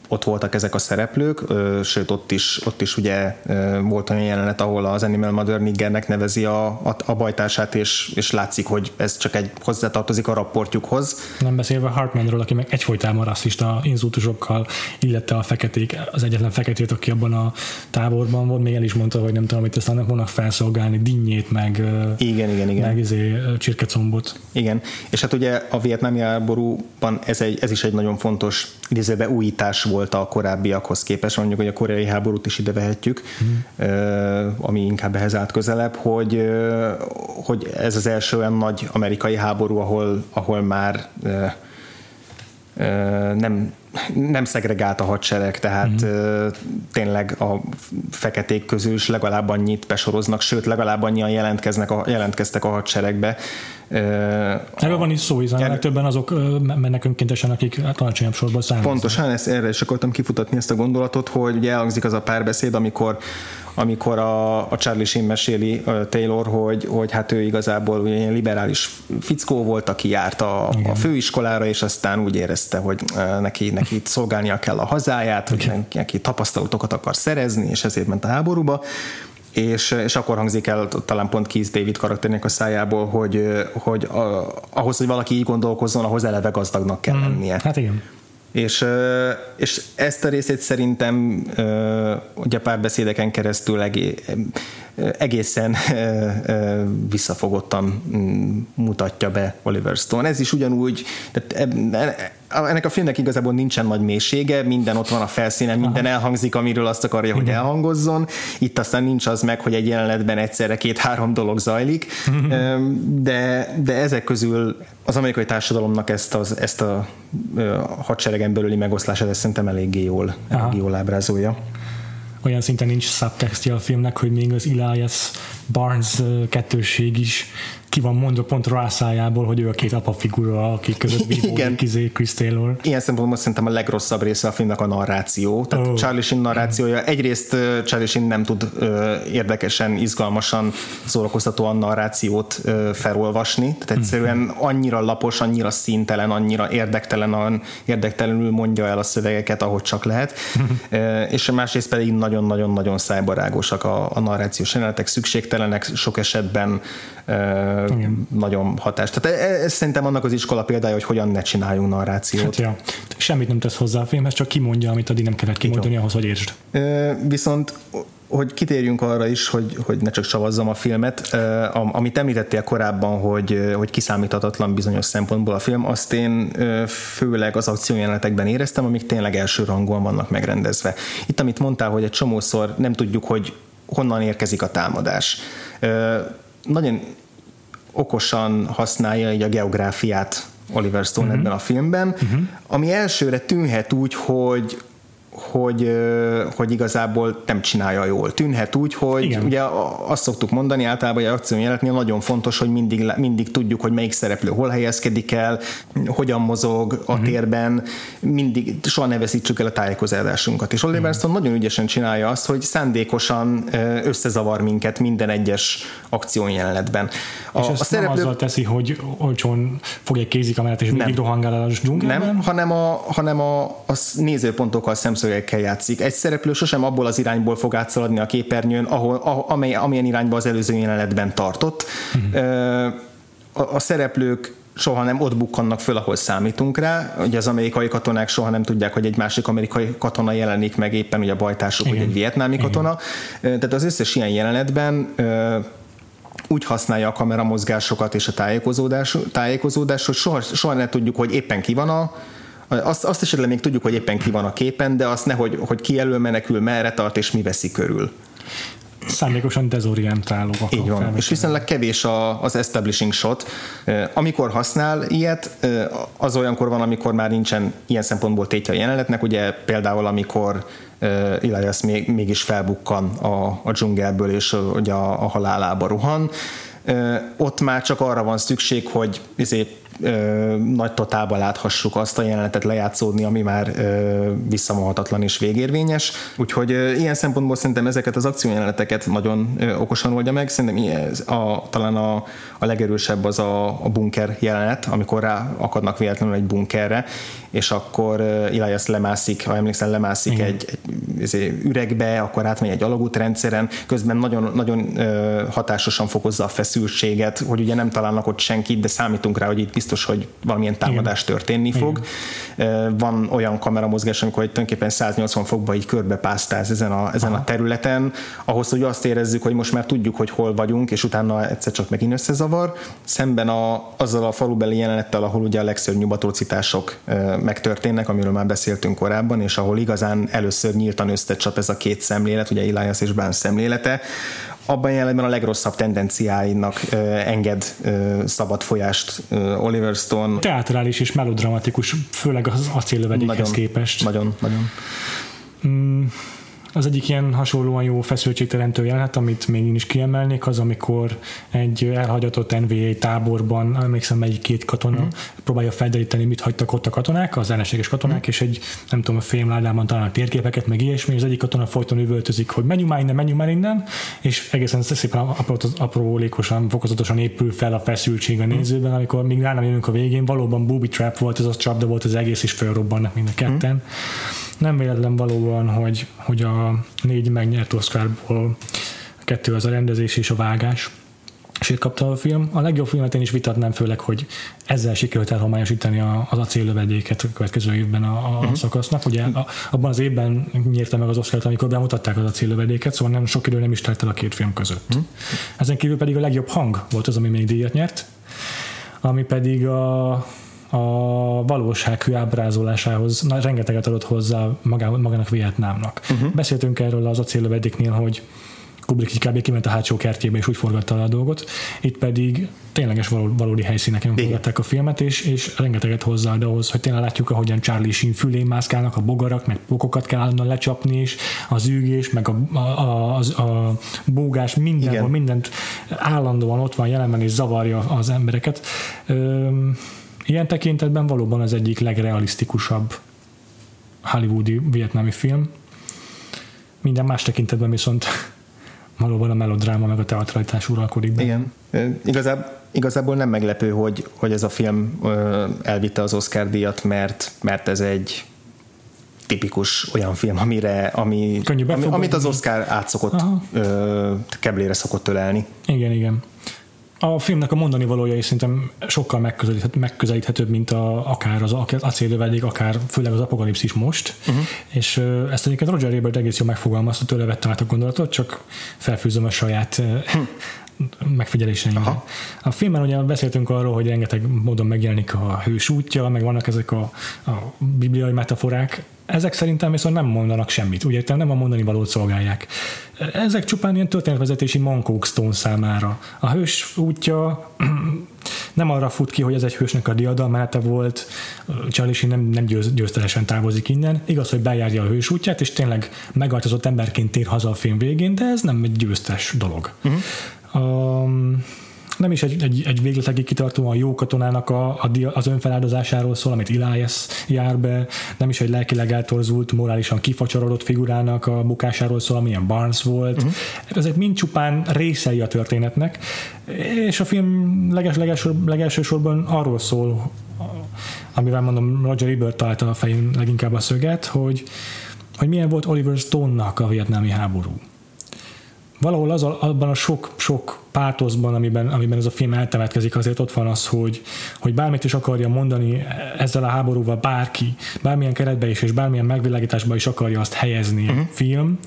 ott voltak ezek a szereplők, sőt ott is, ott is ugye volt olyan jelenet, ahol az Animal Mother Niggernek nevezi a, a, a bajtársát, és, és látszik, hogy ez csak egy hozzátartozik a rapportjukhoz. Nem beszélve Hartmanról, aki meg egyfolytában rasszista inzultusokkal illette a feketék, az egyetlen feketét, aki abban a táborban volt, még el is mondta, hogy nem tudom, hogy ezt annak volna felszolgálni, dinnyét, meg, igen, igen, igen. meg izé, csirkecombot. Igen, és hát ugye a vietnámi háborúban ez, egy, ez is egy nagyon fontos idézőbe újítás volt a korábbiakhoz képest, mondjuk, hogy a koreai háborút is ide vehetjük, mm. ami inkább ehhez állt közelebb, hogy, hogy ez az első olyan nagy amerikai háború, ahol, ahol már nem nem szegregált a hadsereg, tehát mm-hmm. tényleg a feketék közül is legalább annyit besoroznak, sőt legalább annyian jelentkeznek a, jelentkeztek a hadseregbe. Erről van is szó, hiszen er... többen azok mennek önkéntesen, akik alacsonyabb sorból származnak. Pontosan, ezt, erre is akartam kifutatni ezt a gondolatot, hogy ugye elhangzik az a párbeszéd, amikor amikor a, a Charlie Sheen meséli uh, Taylor, hogy, hogy hát ő igazából ugye ilyen liberális fickó volt, aki járt a, a főiskolára, és aztán úgy érezte, hogy uh, neki, neki szolgálnia kell a hazáját, hogy neki tapasztalatokat akar szerezni, és ezért ment a háborúba és, és akkor hangzik el talán pont Keith David karakterének a szájából, hogy, hogy a, ahhoz, hogy valaki így gondolkozzon, ahhoz eleve gazdagnak kell mm. lennie. Hát igen. És, és ezt a részét szerintem ugye párbeszédeken keresztül egészen visszafogottan mm, mutatja be Oliver Stone. Ez is ugyanúgy, tehát ennek a filmnek igazából nincsen nagy mélysége, minden ott van a felszínen, minden elhangzik, amiről azt akarja, hogy elhangozzon. Itt aztán nincs az meg, hogy egy jelenetben egyszerre két-három dolog zajlik, de, de ezek közül az amerikai társadalomnak ezt, az, ezt a hadseregen belüli megoszlását ezt szerintem eléggé jól, eléggé jól ábrázolja. Olyan szinten nincs subtextje a filmnek, hogy még az Elias Barnes kettőség is ki van mondva pont rászájából, hogy ő a két apa figura, akik között vívódik izé Chris Taylor. Ilyen szempontból szerintem a legrosszabb része a filmnek a narráció. Tehát oh. Charlie Sheen narrációja. Egyrészt Charlie Sheen nem tud érdekesen, izgalmasan, szórakoztatóan narrációt felolvasni. Tehát egyszerűen annyira lapos, annyira színtelen, annyira érdektelen, érdektelenül mondja el a szövegeket, ahogy csak lehet. és másrészt pedig nagyon-nagyon-nagyon szájbarágosak a, a narrációs jelenetek, szükségtelenek, sok esetben igen. nagyon hatás. Tehát ez, ez szerintem annak az iskola példája, hogy hogyan ne csináljunk narrációt. Hát, ja. Semmit nem tesz hozzá a filmhez, csak kimondja, amit addig nem kellett kimondani ahhoz, hogy értsd. Viszont hogy kitérjünk arra is, hogy, hogy ne csak savazzam a filmet, amit említettél korábban, hogy, hogy kiszámíthatatlan bizonyos szempontból a film, azt én főleg az akciójelenetekben éreztem, amik tényleg első rangúan vannak megrendezve. Itt, amit mondtál, hogy egy csomószor nem tudjuk, hogy honnan érkezik a támadás nagyon okosan használja így a geográfiát Oliver Stone uh-huh. ebben a filmben, uh-huh. ami elsőre tűnhet úgy, hogy hogy, hogy igazából nem csinálja jól. Tűnhet úgy, hogy Igen. ugye azt szoktuk mondani általában, hogy akciójelenetnél nagyon fontos, hogy mindig, mindig tudjuk, hogy melyik szereplő hol helyezkedik el, hogyan mozog a uh-huh. térben, mindig soha ne veszítsük el a tájékozásunkat. És Oliver uh-huh. Stone nagyon ügyesen csinálja azt, hogy szándékosan összezavar minket minden egyes akciójelenetben. A, és ezt a szereplő... nem azzal teszi, hogy olcsón fog egy kézikamerát és végig rohangál a Nem, hanem a, hanem a, a nézőpontokkal szemszög szemszögekkel játszik. Egy szereplő sosem abból az irányból fog átszaladni a képernyőn, ahol, amely, amilyen irányba az előző jelenetben tartott. Uh-huh. A, a szereplők soha nem ott bukkannak föl, ahol számítunk rá. Ugye az amerikai katonák soha nem tudják, hogy egy másik amerikai katona jelenik meg éppen, ugye a bajtársuk, vagy egy vietnámi Igen. katona. Tehát az összes ilyen jelenetben úgy használja a kameramozgásokat és a tájékozódás, tájékozódás hogy soha, soha ne tudjuk, hogy éppen ki van a azt, azt esetleg még tudjuk, hogy éppen ki van a képen, de azt ne, hogy, hogy ki elől menekül, merre tart, és mi veszi körül szándékosan dezorientáló. Így van, és viszonylag kevés a, az establishing shot. Amikor használ ilyet, az olyankor van, amikor már nincsen ilyen szempontból tétje a jelenetnek, ugye például amikor Elias még, mégis felbukkan a, a dzsungelből, és ugye a, a halálába rohan. Ott már csak arra van szükség, hogy ezért ö, nagy totálba láthassuk azt a jelenetet lejátszódni, ami már ö, visszamolhatatlan és végérvényes. Úgyhogy ö, ilyen szempontból szerintem ezeket az akciójeleneteket nagyon ö, okosan oldja meg. Szerintem ez a, talán a, a legerősebb az a, a bunker jelenet, amikor rá akadnak véletlenül egy bunkerre, és akkor Elias lemászik, ha emlékszel, lemászik Igen. egy, egy üregbe, akkor átmegy egy alagútrendszeren, közben nagyon, nagyon hatásosan fokozza a feszültséget, hogy ugye nem találnak ott senkit, de számítunk rá, hogy itt biztos, hogy valamilyen támadás Igen. történni fog. Igen. Van olyan kameramozgás, amikor tulajdonképpen 180 fokba így körbepásztáz ezen a, ezen a területen, ahhoz, hogy azt érezzük, hogy most már tudjuk, hogy hol vagyunk, és utána egyszer csak megint összezavar, szemben a, azzal a falubeli jelenettel, ahol ugye a legszörnyűbb atrocitások megtörténnek, amiről már beszéltünk korábban, és ahol igazán először nyíltan összecsap ez a két szemlélet, ugye Elias és Bán szemlélete, abban jelenben a legrosszabb tendenciáinak uh, enged uh, szabad folyást uh, Oliver Stone. Teatrális és melodramatikus, főleg az acélövedékhez képest. Nagyon, nagyon. Mm, az egyik ilyen hasonlóan jó feszültségteremtő jelenet, amit még én is kiemelnék, az, amikor egy elhagyatott NVA táborban, emlékszem, melyik két katona mm. próbálja felderíteni, mit hagytak ott a katonák, az ellenséges katonák, mm. és egy, nem tudom, a fémládában talán térképeket, meg ilyesmi, az egyik katona folyton üvöltözik, hogy menjünk már innen, menjünk már innen, és egészen szépen apró, aprólékosan, fokozatosan épül fel a feszültség a nézőben, amikor még rá nem jönünk a végén, valóban booby trap volt, ez a csapda volt az egész, és felrobbannak mind a ketten. Mm nem véletlen valóban, hogy, hogy a négy megnyert Oscarból kettő az a rendezés és a vágás, és itt kapta a film. A legjobb filmet én is vitatnám, főleg, hogy ezzel sikerült elhomályosítani az acéllövedéket a következő évben a, a uh-huh. szakasznak. Ugye a, abban az évben nyírta meg az Oscar-t, amikor bemutatták az acéllövedéket, szóval nem sok idő nem is telt el a két film között. Uh-huh. Ezen kívül pedig a legjobb hang volt az, ami még díjat nyert, ami pedig a a valósághű ábrázolásához na, rengeteget adott hozzá magá, magának Vietnámnak. Uh-huh. Beszéltünk erről az acéllövedéknél, hogy Kubrick kb. kiment a hátsó kertjébe, és úgy forgatta a dolgot. Itt pedig tényleges valódi helyszíneken forgatták a filmet, és, és rengeteget hozzáad ahhoz, hogy tényleg látjuk, ahogyan Charlie Sheen fülén mászkálnak a bogarak, meg pokokat kell állandóan lecsapni, és az űgés, meg a, a, a, a, a bógás, mindenhol, mindent állandóan ott van jelenben, és zavarja az embereket. Üm, Ilyen tekintetben valóban az egyik legrealisztikusabb hollywoodi vietnámi film. Minden más tekintetben viszont valóban a melodráma meg a teatralitás uralkodik be. Igen. Igazából, igazából nem meglepő, hogy, hogy ez a film elvitte az Oscar díjat, mert, mert ez egy tipikus olyan film, amire, ami, ami, amit az Oscar átszokott, keblére szokott ölelni. Igen, igen a filmnek a mondani valója is szerintem sokkal megközelíthető, megközelíthetőbb, mint a, akár az acélövedék, akár főleg az apokalipszis most. Uh-huh. És ezt egyébként Roger Ebert egész jól megfogalmazta, tőle vettem át a gondolatot, csak felfűzöm a saját uh, megfigyeléseimre. A filmben ugye beszéltünk arról, hogy rengeteg módon megjelenik a hős útja, meg vannak ezek a, a bibliai metaforák, ezek szerintem viszont nem mondanak semmit, ugye nem a mondani valót szolgálják. Ezek csupán ilyen történetvezetési mankók Stone számára. A hős útja nem arra fut ki, hogy ez egy hősnek a diadalmánete volt, Charlie nem, nem győz, győztelesen távozik innen. Igaz, hogy bejárja a hős útját, és tényleg megváltozott emberként tér haza a film végén, de ez nem egy győztes dolog. Uh-huh. Um, nem is egy, egy, egy végletekig kitartó a jó katonának a, a, az önfeláldozásáról szól, amit Elias jár be, nem is egy lelkileg eltorzult, morálisan kifacsarodott figurának a bukásáról szól, amilyen Barnes volt. Uh-huh. Ezek mind csupán részei a történetnek, és a film leges, legelső sorban arról szól, amivel mondom, Roger Ebert találta a fején leginkább a szöget, hogy, hogy milyen volt Oliver Stone-nak a vietnámi háború valahol az, abban a sok-sok pátoszban, amiben, amiben ez a film eltemetkezik, azért ott van az, hogy, hogy bármit is akarja mondani ezzel a háborúval bárki, bármilyen keretbe is, és bármilyen megvilágításba is akarja azt helyezni uh-huh. a film,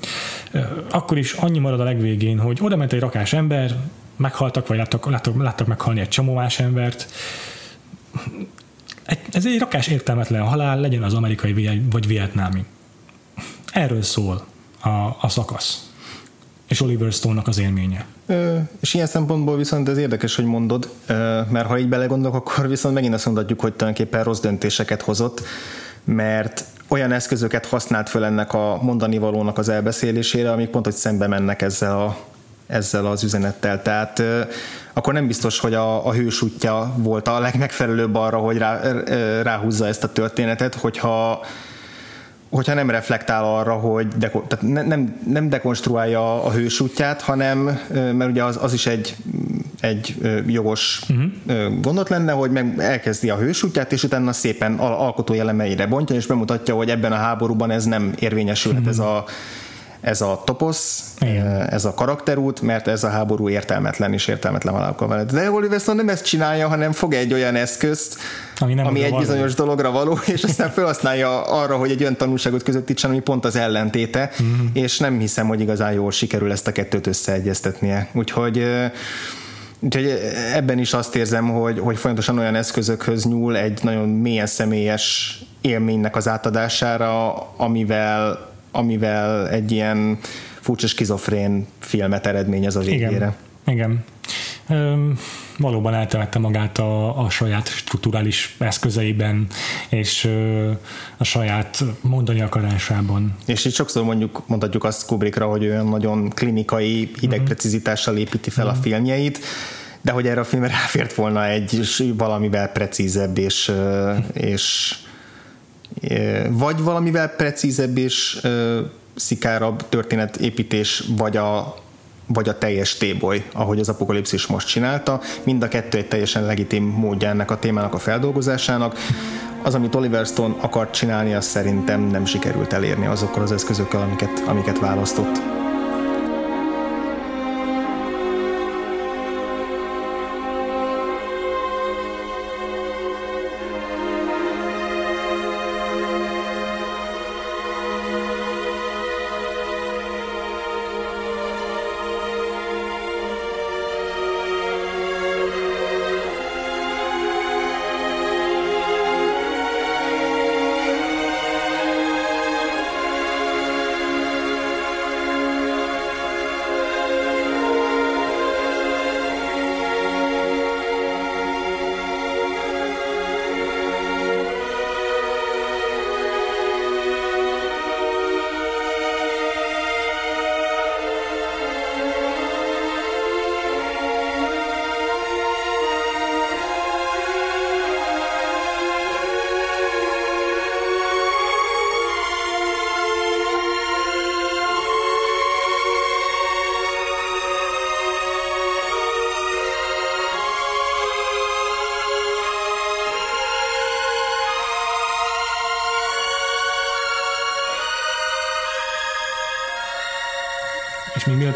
akkor is annyi marad a legvégén, hogy oda ment egy rakás ember, meghaltak, vagy láttak, láttak, láttak meghalni egy csomó más embert, ez egy rakás értelmetlen halál, legyen az amerikai vagy vietnámi. Erről szól a, a szakasz és Oliver Stone-nak az élménye. Ö, és ilyen szempontból viszont ez érdekes, hogy mondod, ö, mert ha így belegondolok, akkor viszont megint azt mondhatjuk, hogy tulajdonképpen rossz döntéseket hozott, mert olyan eszközöket használt föl ennek a mondani valónak az elbeszélésére, amik pont, hogy szembe mennek ezzel, a, ezzel az üzenettel. Tehát ö, akkor nem biztos, hogy a, a hős útja volt a legmegfelelőbb arra, hogy rá, ráhúzza ezt a történetet, hogyha hogyha nem reflektál arra, hogy deko, tehát ne, nem, nem dekonstruálja a hős útját, hanem, mert ugye az, az is egy, egy jogos uh-huh. gondot lenne, hogy meg elkezdi a hős útját, és utána szépen alkotó elemeire bontja, és bemutatja, hogy ebben a háborúban ez nem érvényesülhet, uh-huh. ez a ez a toposz, Igen. ez a karakterút, mert ez a háború értelmetlen és értelmetlen halálokkal van. De Oliver Stone nem ezt csinálja, hanem fog egy olyan eszközt, ami, nem ami egy való. bizonyos dologra való, és aztán felhasználja arra, hogy egy olyan tanulságot közvetítsen, ami pont az ellentéte, mm-hmm. és nem hiszem, hogy igazán jól sikerül ezt a kettőt összeegyeztetnie. Úgyhogy Úgyhogy ebben is azt érzem, hogy, hogy folyamatosan olyan eszközökhöz nyúl egy nagyon mélyen személyes élménynek az átadására, amivel amivel egy ilyen furcsa skizofrén filmet eredményez a végére. Igen. Igen. Üm, valóban eltevette magát a, a saját strukturális eszközeiben, és ö, a saját mondani akarásában. És itt sokszor mondjuk, mondhatjuk azt Kubrickra, hogy olyan nagyon klinikai hidegprecizitással építi fel uh-huh. a filmjeit, de hogy erre a filmre ráfért volna egy valamivel precízebb és, és vagy valamivel precízebb és szikárabb történetépítés, vagy a vagy a teljes téboly, ahogy az apokalipszis most csinálta. Mind a kettő egy teljesen legitim módja ennek a témának a feldolgozásának. Az, amit Oliver Stone akart csinálni, az szerintem nem sikerült elérni azokkal az eszközökkel, amiket, amiket választott.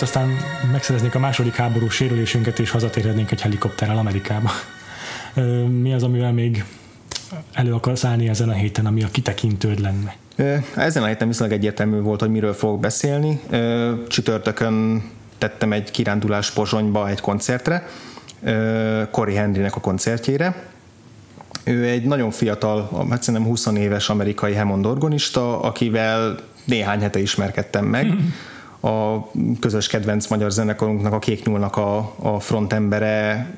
Aztán megszereznék a második háború sérülésünket, és hazatérhetnénk egy helikopterrel Amerikába. Mi az, amivel még elő akarsz állni ezen a héten, ami a kitekintőd lenne? Ezen a héten viszonylag egyértelmű volt, hogy miről fogok beszélni. Csütörtökön tettem egy kirándulás Pozsonyba egy koncertre, Cory Henrynek a koncertjére. Ő egy nagyon fiatal, hát szerintem 20 éves amerikai Hammond orgonista, akivel néhány hete ismerkedtem meg. a közös kedvenc magyar zenekarunknak, a Kék Nyúlnak a, a frontembere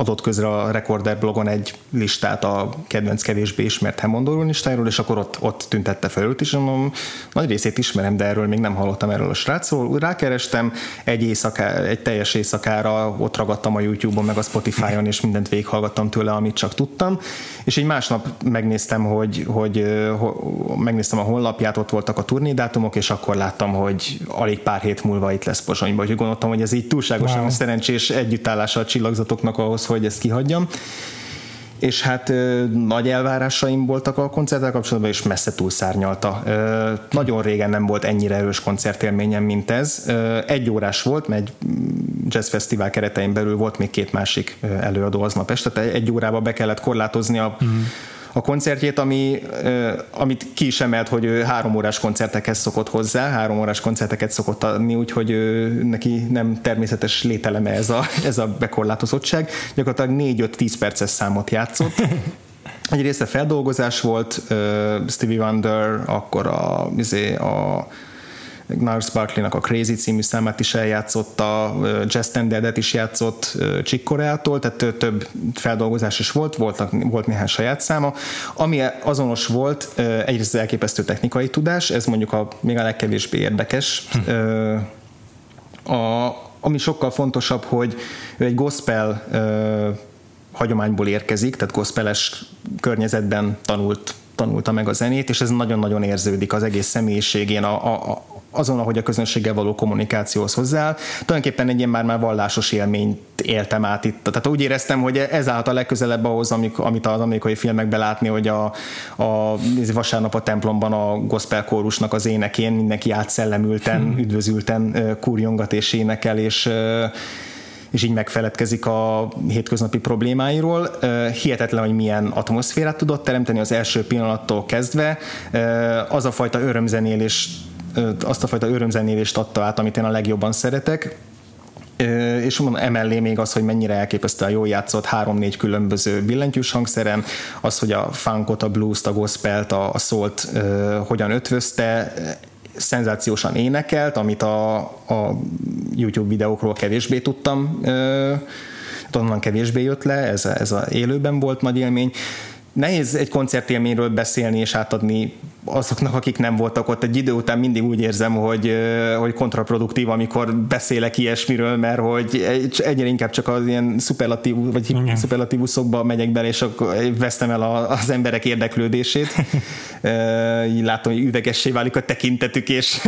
adott közre a Recorder blogon egy listát a kedvenc kevésbé ismert Hammond listájáról, és akkor ott, ott tüntette fel őt, és mondom, nagy részét ismerem, de erről még nem hallottam erről a srácról. Rákerestem, egy, éjszaká, egy teljes éjszakára ott ragadtam a YouTube-on, meg a Spotify-on, és mindent végighallgattam tőle, amit csak tudtam, és így másnap megnéztem, hogy, hogy, hogy megnéztem a honlapját, ott voltak a turnédátumok, és akkor láttam, hogy alig pár hét múlva itt lesz Pozsonyba, úgyhogy gondoltam, hogy ez így túlságosan wow. szerencsés együttállása a csillagzatoknak ahhoz, hogy ezt kihagyjam és hát ö, nagy elvárásaim voltak a koncerttel kapcsolatban, és messze túlszárnyalta. Ö, nagyon régen nem volt ennyire erős koncertélményem, mint ez. Ö, egy órás volt, mert egy jazz fesztivál keretein belül volt még két másik előadó aznap este, tehát egy órába be kellett korlátozni a mm a koncertjét, ami, amit ki is emelt, hogy ő három órás koncertekhez szokott hozzá, három órás koncerteket szokott adni, úgyhogy neki nem természetes lételeme ez a, ez a bekorlátozottság. Gyakorlatilag 4-5-10 perces számot játszott. Egy része feldolgozás volt, Stevie Wonder, akkor a, izé, a Gnars Barkley-nak a Crazy című számát is eljátszotta, Jazz Standardet is játszott Chick tehát több feldolgozás is volt, voltak, volt néhány saját száma. Ami azonos volt, egyrészt az elképesztő technikai tudás, ez mondjuk a, még a legkevésbé érdekes. Hm. A, ami sokkal fontosabb, hogy ő egy gospel hagyományból érkezik, tehát gospeles környezetben tanult tanulta meg a zenét, és ez nagyon-nagyon érződik az egész személyiségén, a, a, azon, ahogy a közönséggel való kommunikációhoz hozzááll. Tulajdonképpen egy ilyen már, már vallásos élményt éltem át itt. Tehát úgy éreztem, hogy ez állt a legközelebb ahhoz, amit az amerikai filmekben látni, hogy a, a vasárnap a templomban a gospel kórusnak az énekén mindenki átszellemülten, hmm. üdvözülten kurjongat és énekel, és és így megfeledkezik a hétköznapi problémáiról. Hihetetlen, hogy milyen atmoszférát tudott teremteni az első pillanattól kezdve. Az a fajta örömzenélés azt a fajta örömzenélést adta át, amit én a legjobban szeretek, és mondom, emellé még az, hogy mennyire elképesztően jól játszott három-négy különböző billentyűs hangszeren, az, hogy a funkot, a blues-t, a gospelt, a, a szólt hogyan ötvözte, szenzációsan énekelt, amit a, a YouTube videókról kevésbé tudtam, onnan kevésbé jött le, ez, ez a élőben volt nagy élmény. Nehéz egy koncertélményről beszélni és átadni azoknak, akik nem voltak ott, egy idő után mindig úgy érzem, hogy, hogy kontraproduktív, amikor beszélek ilyesmiről, mert hogy egyre inkább csak az ilyen szuperlatív, vagy szuperlatívuszokba megyek bele, és akkor vesztem el az emberek érdeklődését. Így látom, hogy üvegessé válik a tekintetük, és,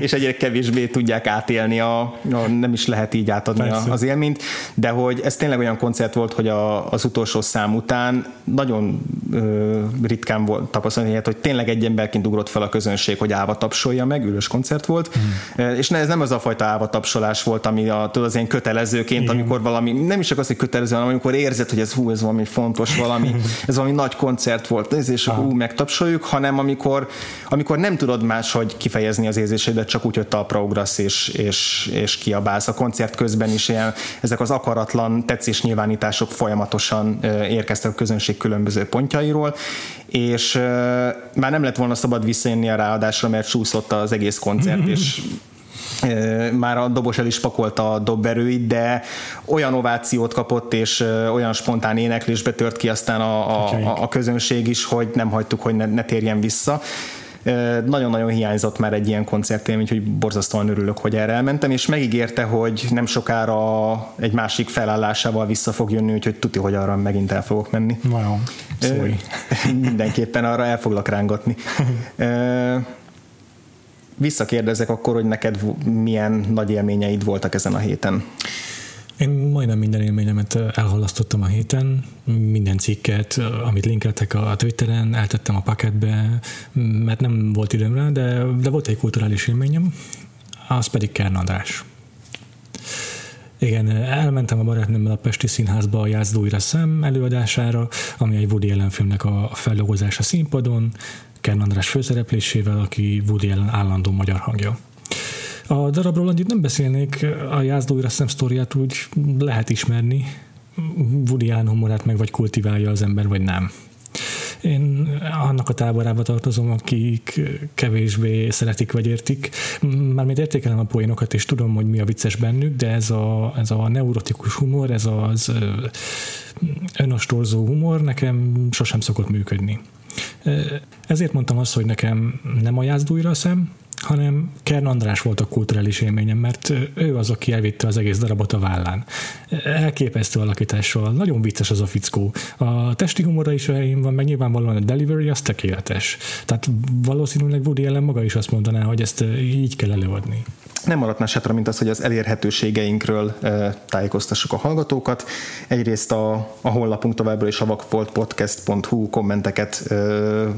és egyre kevésbé tudják átélni, a, a nem is lehet így átadni a, az élményt, de hogy ez tényleg olyan koncert volt, hogy a, az utolsó szám után nagyon ö, ritkán volt tapasztalni, hogy tényleg egy ember emberként ugrott fel a közönség, hogy állva tapsolja meg, ülős koncert volt, mm. és ne, ez nem az a fajta állva tapsolás volt, ami a, tudod, az ilyen kötelezőként, Igen. amikor valami, nem is csak az, hogy kötelező, hanem amikor érzed, hogy ez hú, ez valami fontos, valami, ez valami nagy koncert volt, ez és Aha. hú, megtapsoljuk, hanem amikor, amikor nem tudod máshogy kifejezni az érzésedet, csak úgy, hogy talpra ugrasz és, és, és kiabálsz. A koncert közben is ilyen, ezek az akaratlan tetszésnyilvánítások folyamatosan érkeztek a közönség különböző pontjairól, és már nem lett volna szabad visszajönni a ráadásra, mert csúszott az egész koncert, és már a dobos el is pakolta a dobberőit, de olyan ovációt kapott, és olyan spontán éneklésbe tört ki aztán a, a, a közönség is, hogy nem hagytuk, hogy ne, ne térjen vissza nagyon-nagyon hiányzott már egy ilyen koncertélmény, hogy borzasztóan örülök, hogy erre elmentem, és megígérte, hogy nem sokára egy másik felállásával vissza fog jönni, úgyhogy tuti, hogy arra megint el fogok menni. Wow. Mindenképpen arra el foglak rángatni. Visszakérdezek akkor, hogy neked milyen nagy élményeid voltak ezen a héten. Én majdnem minden élményemet elhalasztottam a héten, minden cikket, amit linkeltek a Twitteren, eltettem a paketbe, mert nem volt időm rá, de, de volt egy kulturális élményem, az pedig Kern András. Igen, elmentem a barátnőmmel a Pesti Színházba a Játszóira szem előadására, ami egy Woody Allen filmnek a feldolgozása színpadon, Kern András főszereplésével, aki Woody Allen állandó magyar hangja. A darabról annyit nem beszélnék, a Jászló Szem sztoriát úgy lehet ismerni, Woody humorát meg vagy kultiválja az ember, vagy nem. Én annak a táborába tartozom, akik kevésbé szeretik vagy értik. Mármint értékelem a poénokat, és tudom, hogy mi a vicces bennük, de ez a, ez a neurotikus humor, ez az önostorzó humor nekem sosem szokott működni. Ezért mondtam azt, hogy nekem nem a jázdújra szem, hanem Kern András volt a kulturális élményem, mert ő az, aki elvitte az egész darabot a vállán. Elképesztő alakítással, nagyon vicces az a fickó. A testi humora is helyén van, meg nyilvánvalóan a delivery az tökéletes. Tehát valószínűleg Woody Allen maga is azt mondaná, hogy ezt így kell előadni nem maradt más hátra, mint az, hogy az elérhetőségeinkről tájékoztassuk a hallgatókat. Egyrészt a, a honlapunk továbbra is a vakfoltpodcast.hu kommenteket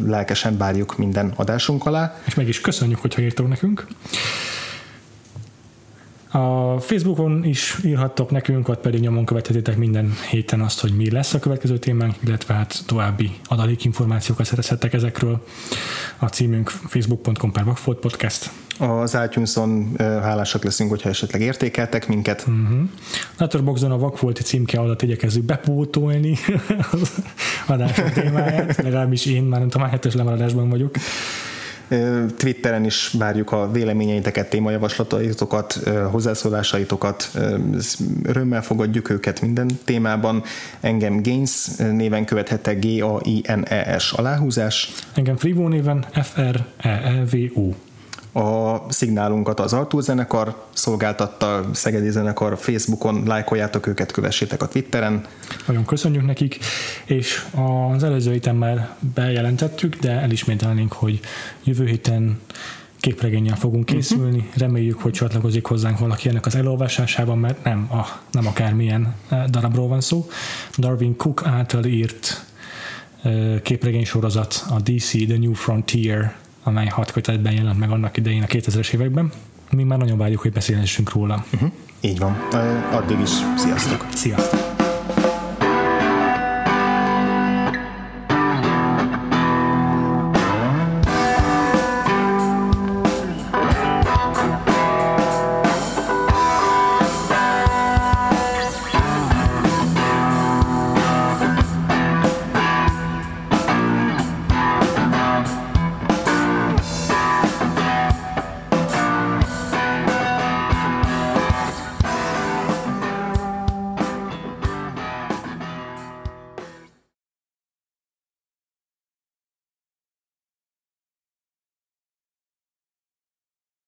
lelkesen várjuk minden adásunk alá. És meg is köszönjük, hogyha írtok nekünk. A Facebookon is írhattok nekünk, ott pedig nyomon követhetitek minden héten azt, hogy mi lesz a következő témánk, illetve hát további adalékinformációkat szerezhettek ezekről. A címünk facebook.com per podcast. Az iTunes-on hálásak leszünk, hogyha esetleg értékeltek minket. Uh-huh. Letterboxdon a vakfolti címke alatt igyekezzük bepótolni az adások témáját, legalábbis én már nem tudom, hetes lemaradásban vagyok. Twitteren is várjuk a véleményeiteket, témajavaslataitokat, hozzászólásaitokat. Örömmel fogadjuk őket minden témában. Engem Gains néven követhette G-A-I-N-E-S aláhúzás. Engem Frivo néven F-R-E-E-V-O a szignálunkat az Artúr zenekar szolgáltatta, Szegedi zenekar Facebookon, lájkoljátok őket, kövessétek a Twitteren. Nagyon köszönjük nekik, és az előző héten már bejelentettük, de elismételnénk, hogy jövő héten képregényel fogunk mhm. készülni. Uh-huh. Reméljük, hogy csatlakozik hozzánk valaki ennek az elolvasásában, mert nem, a, nem akármilyen eh, darabról van szó. Darwin Cook által írt eh, képregény sorozat, a DC The New Frontier amely hat kötetben jelent meg annak idején a 2000-es években. Mi már nagyon várjuk, hogy beszélhessünk róla. Uh-huh. Így van. Addig is sziasztok! Sziasztok!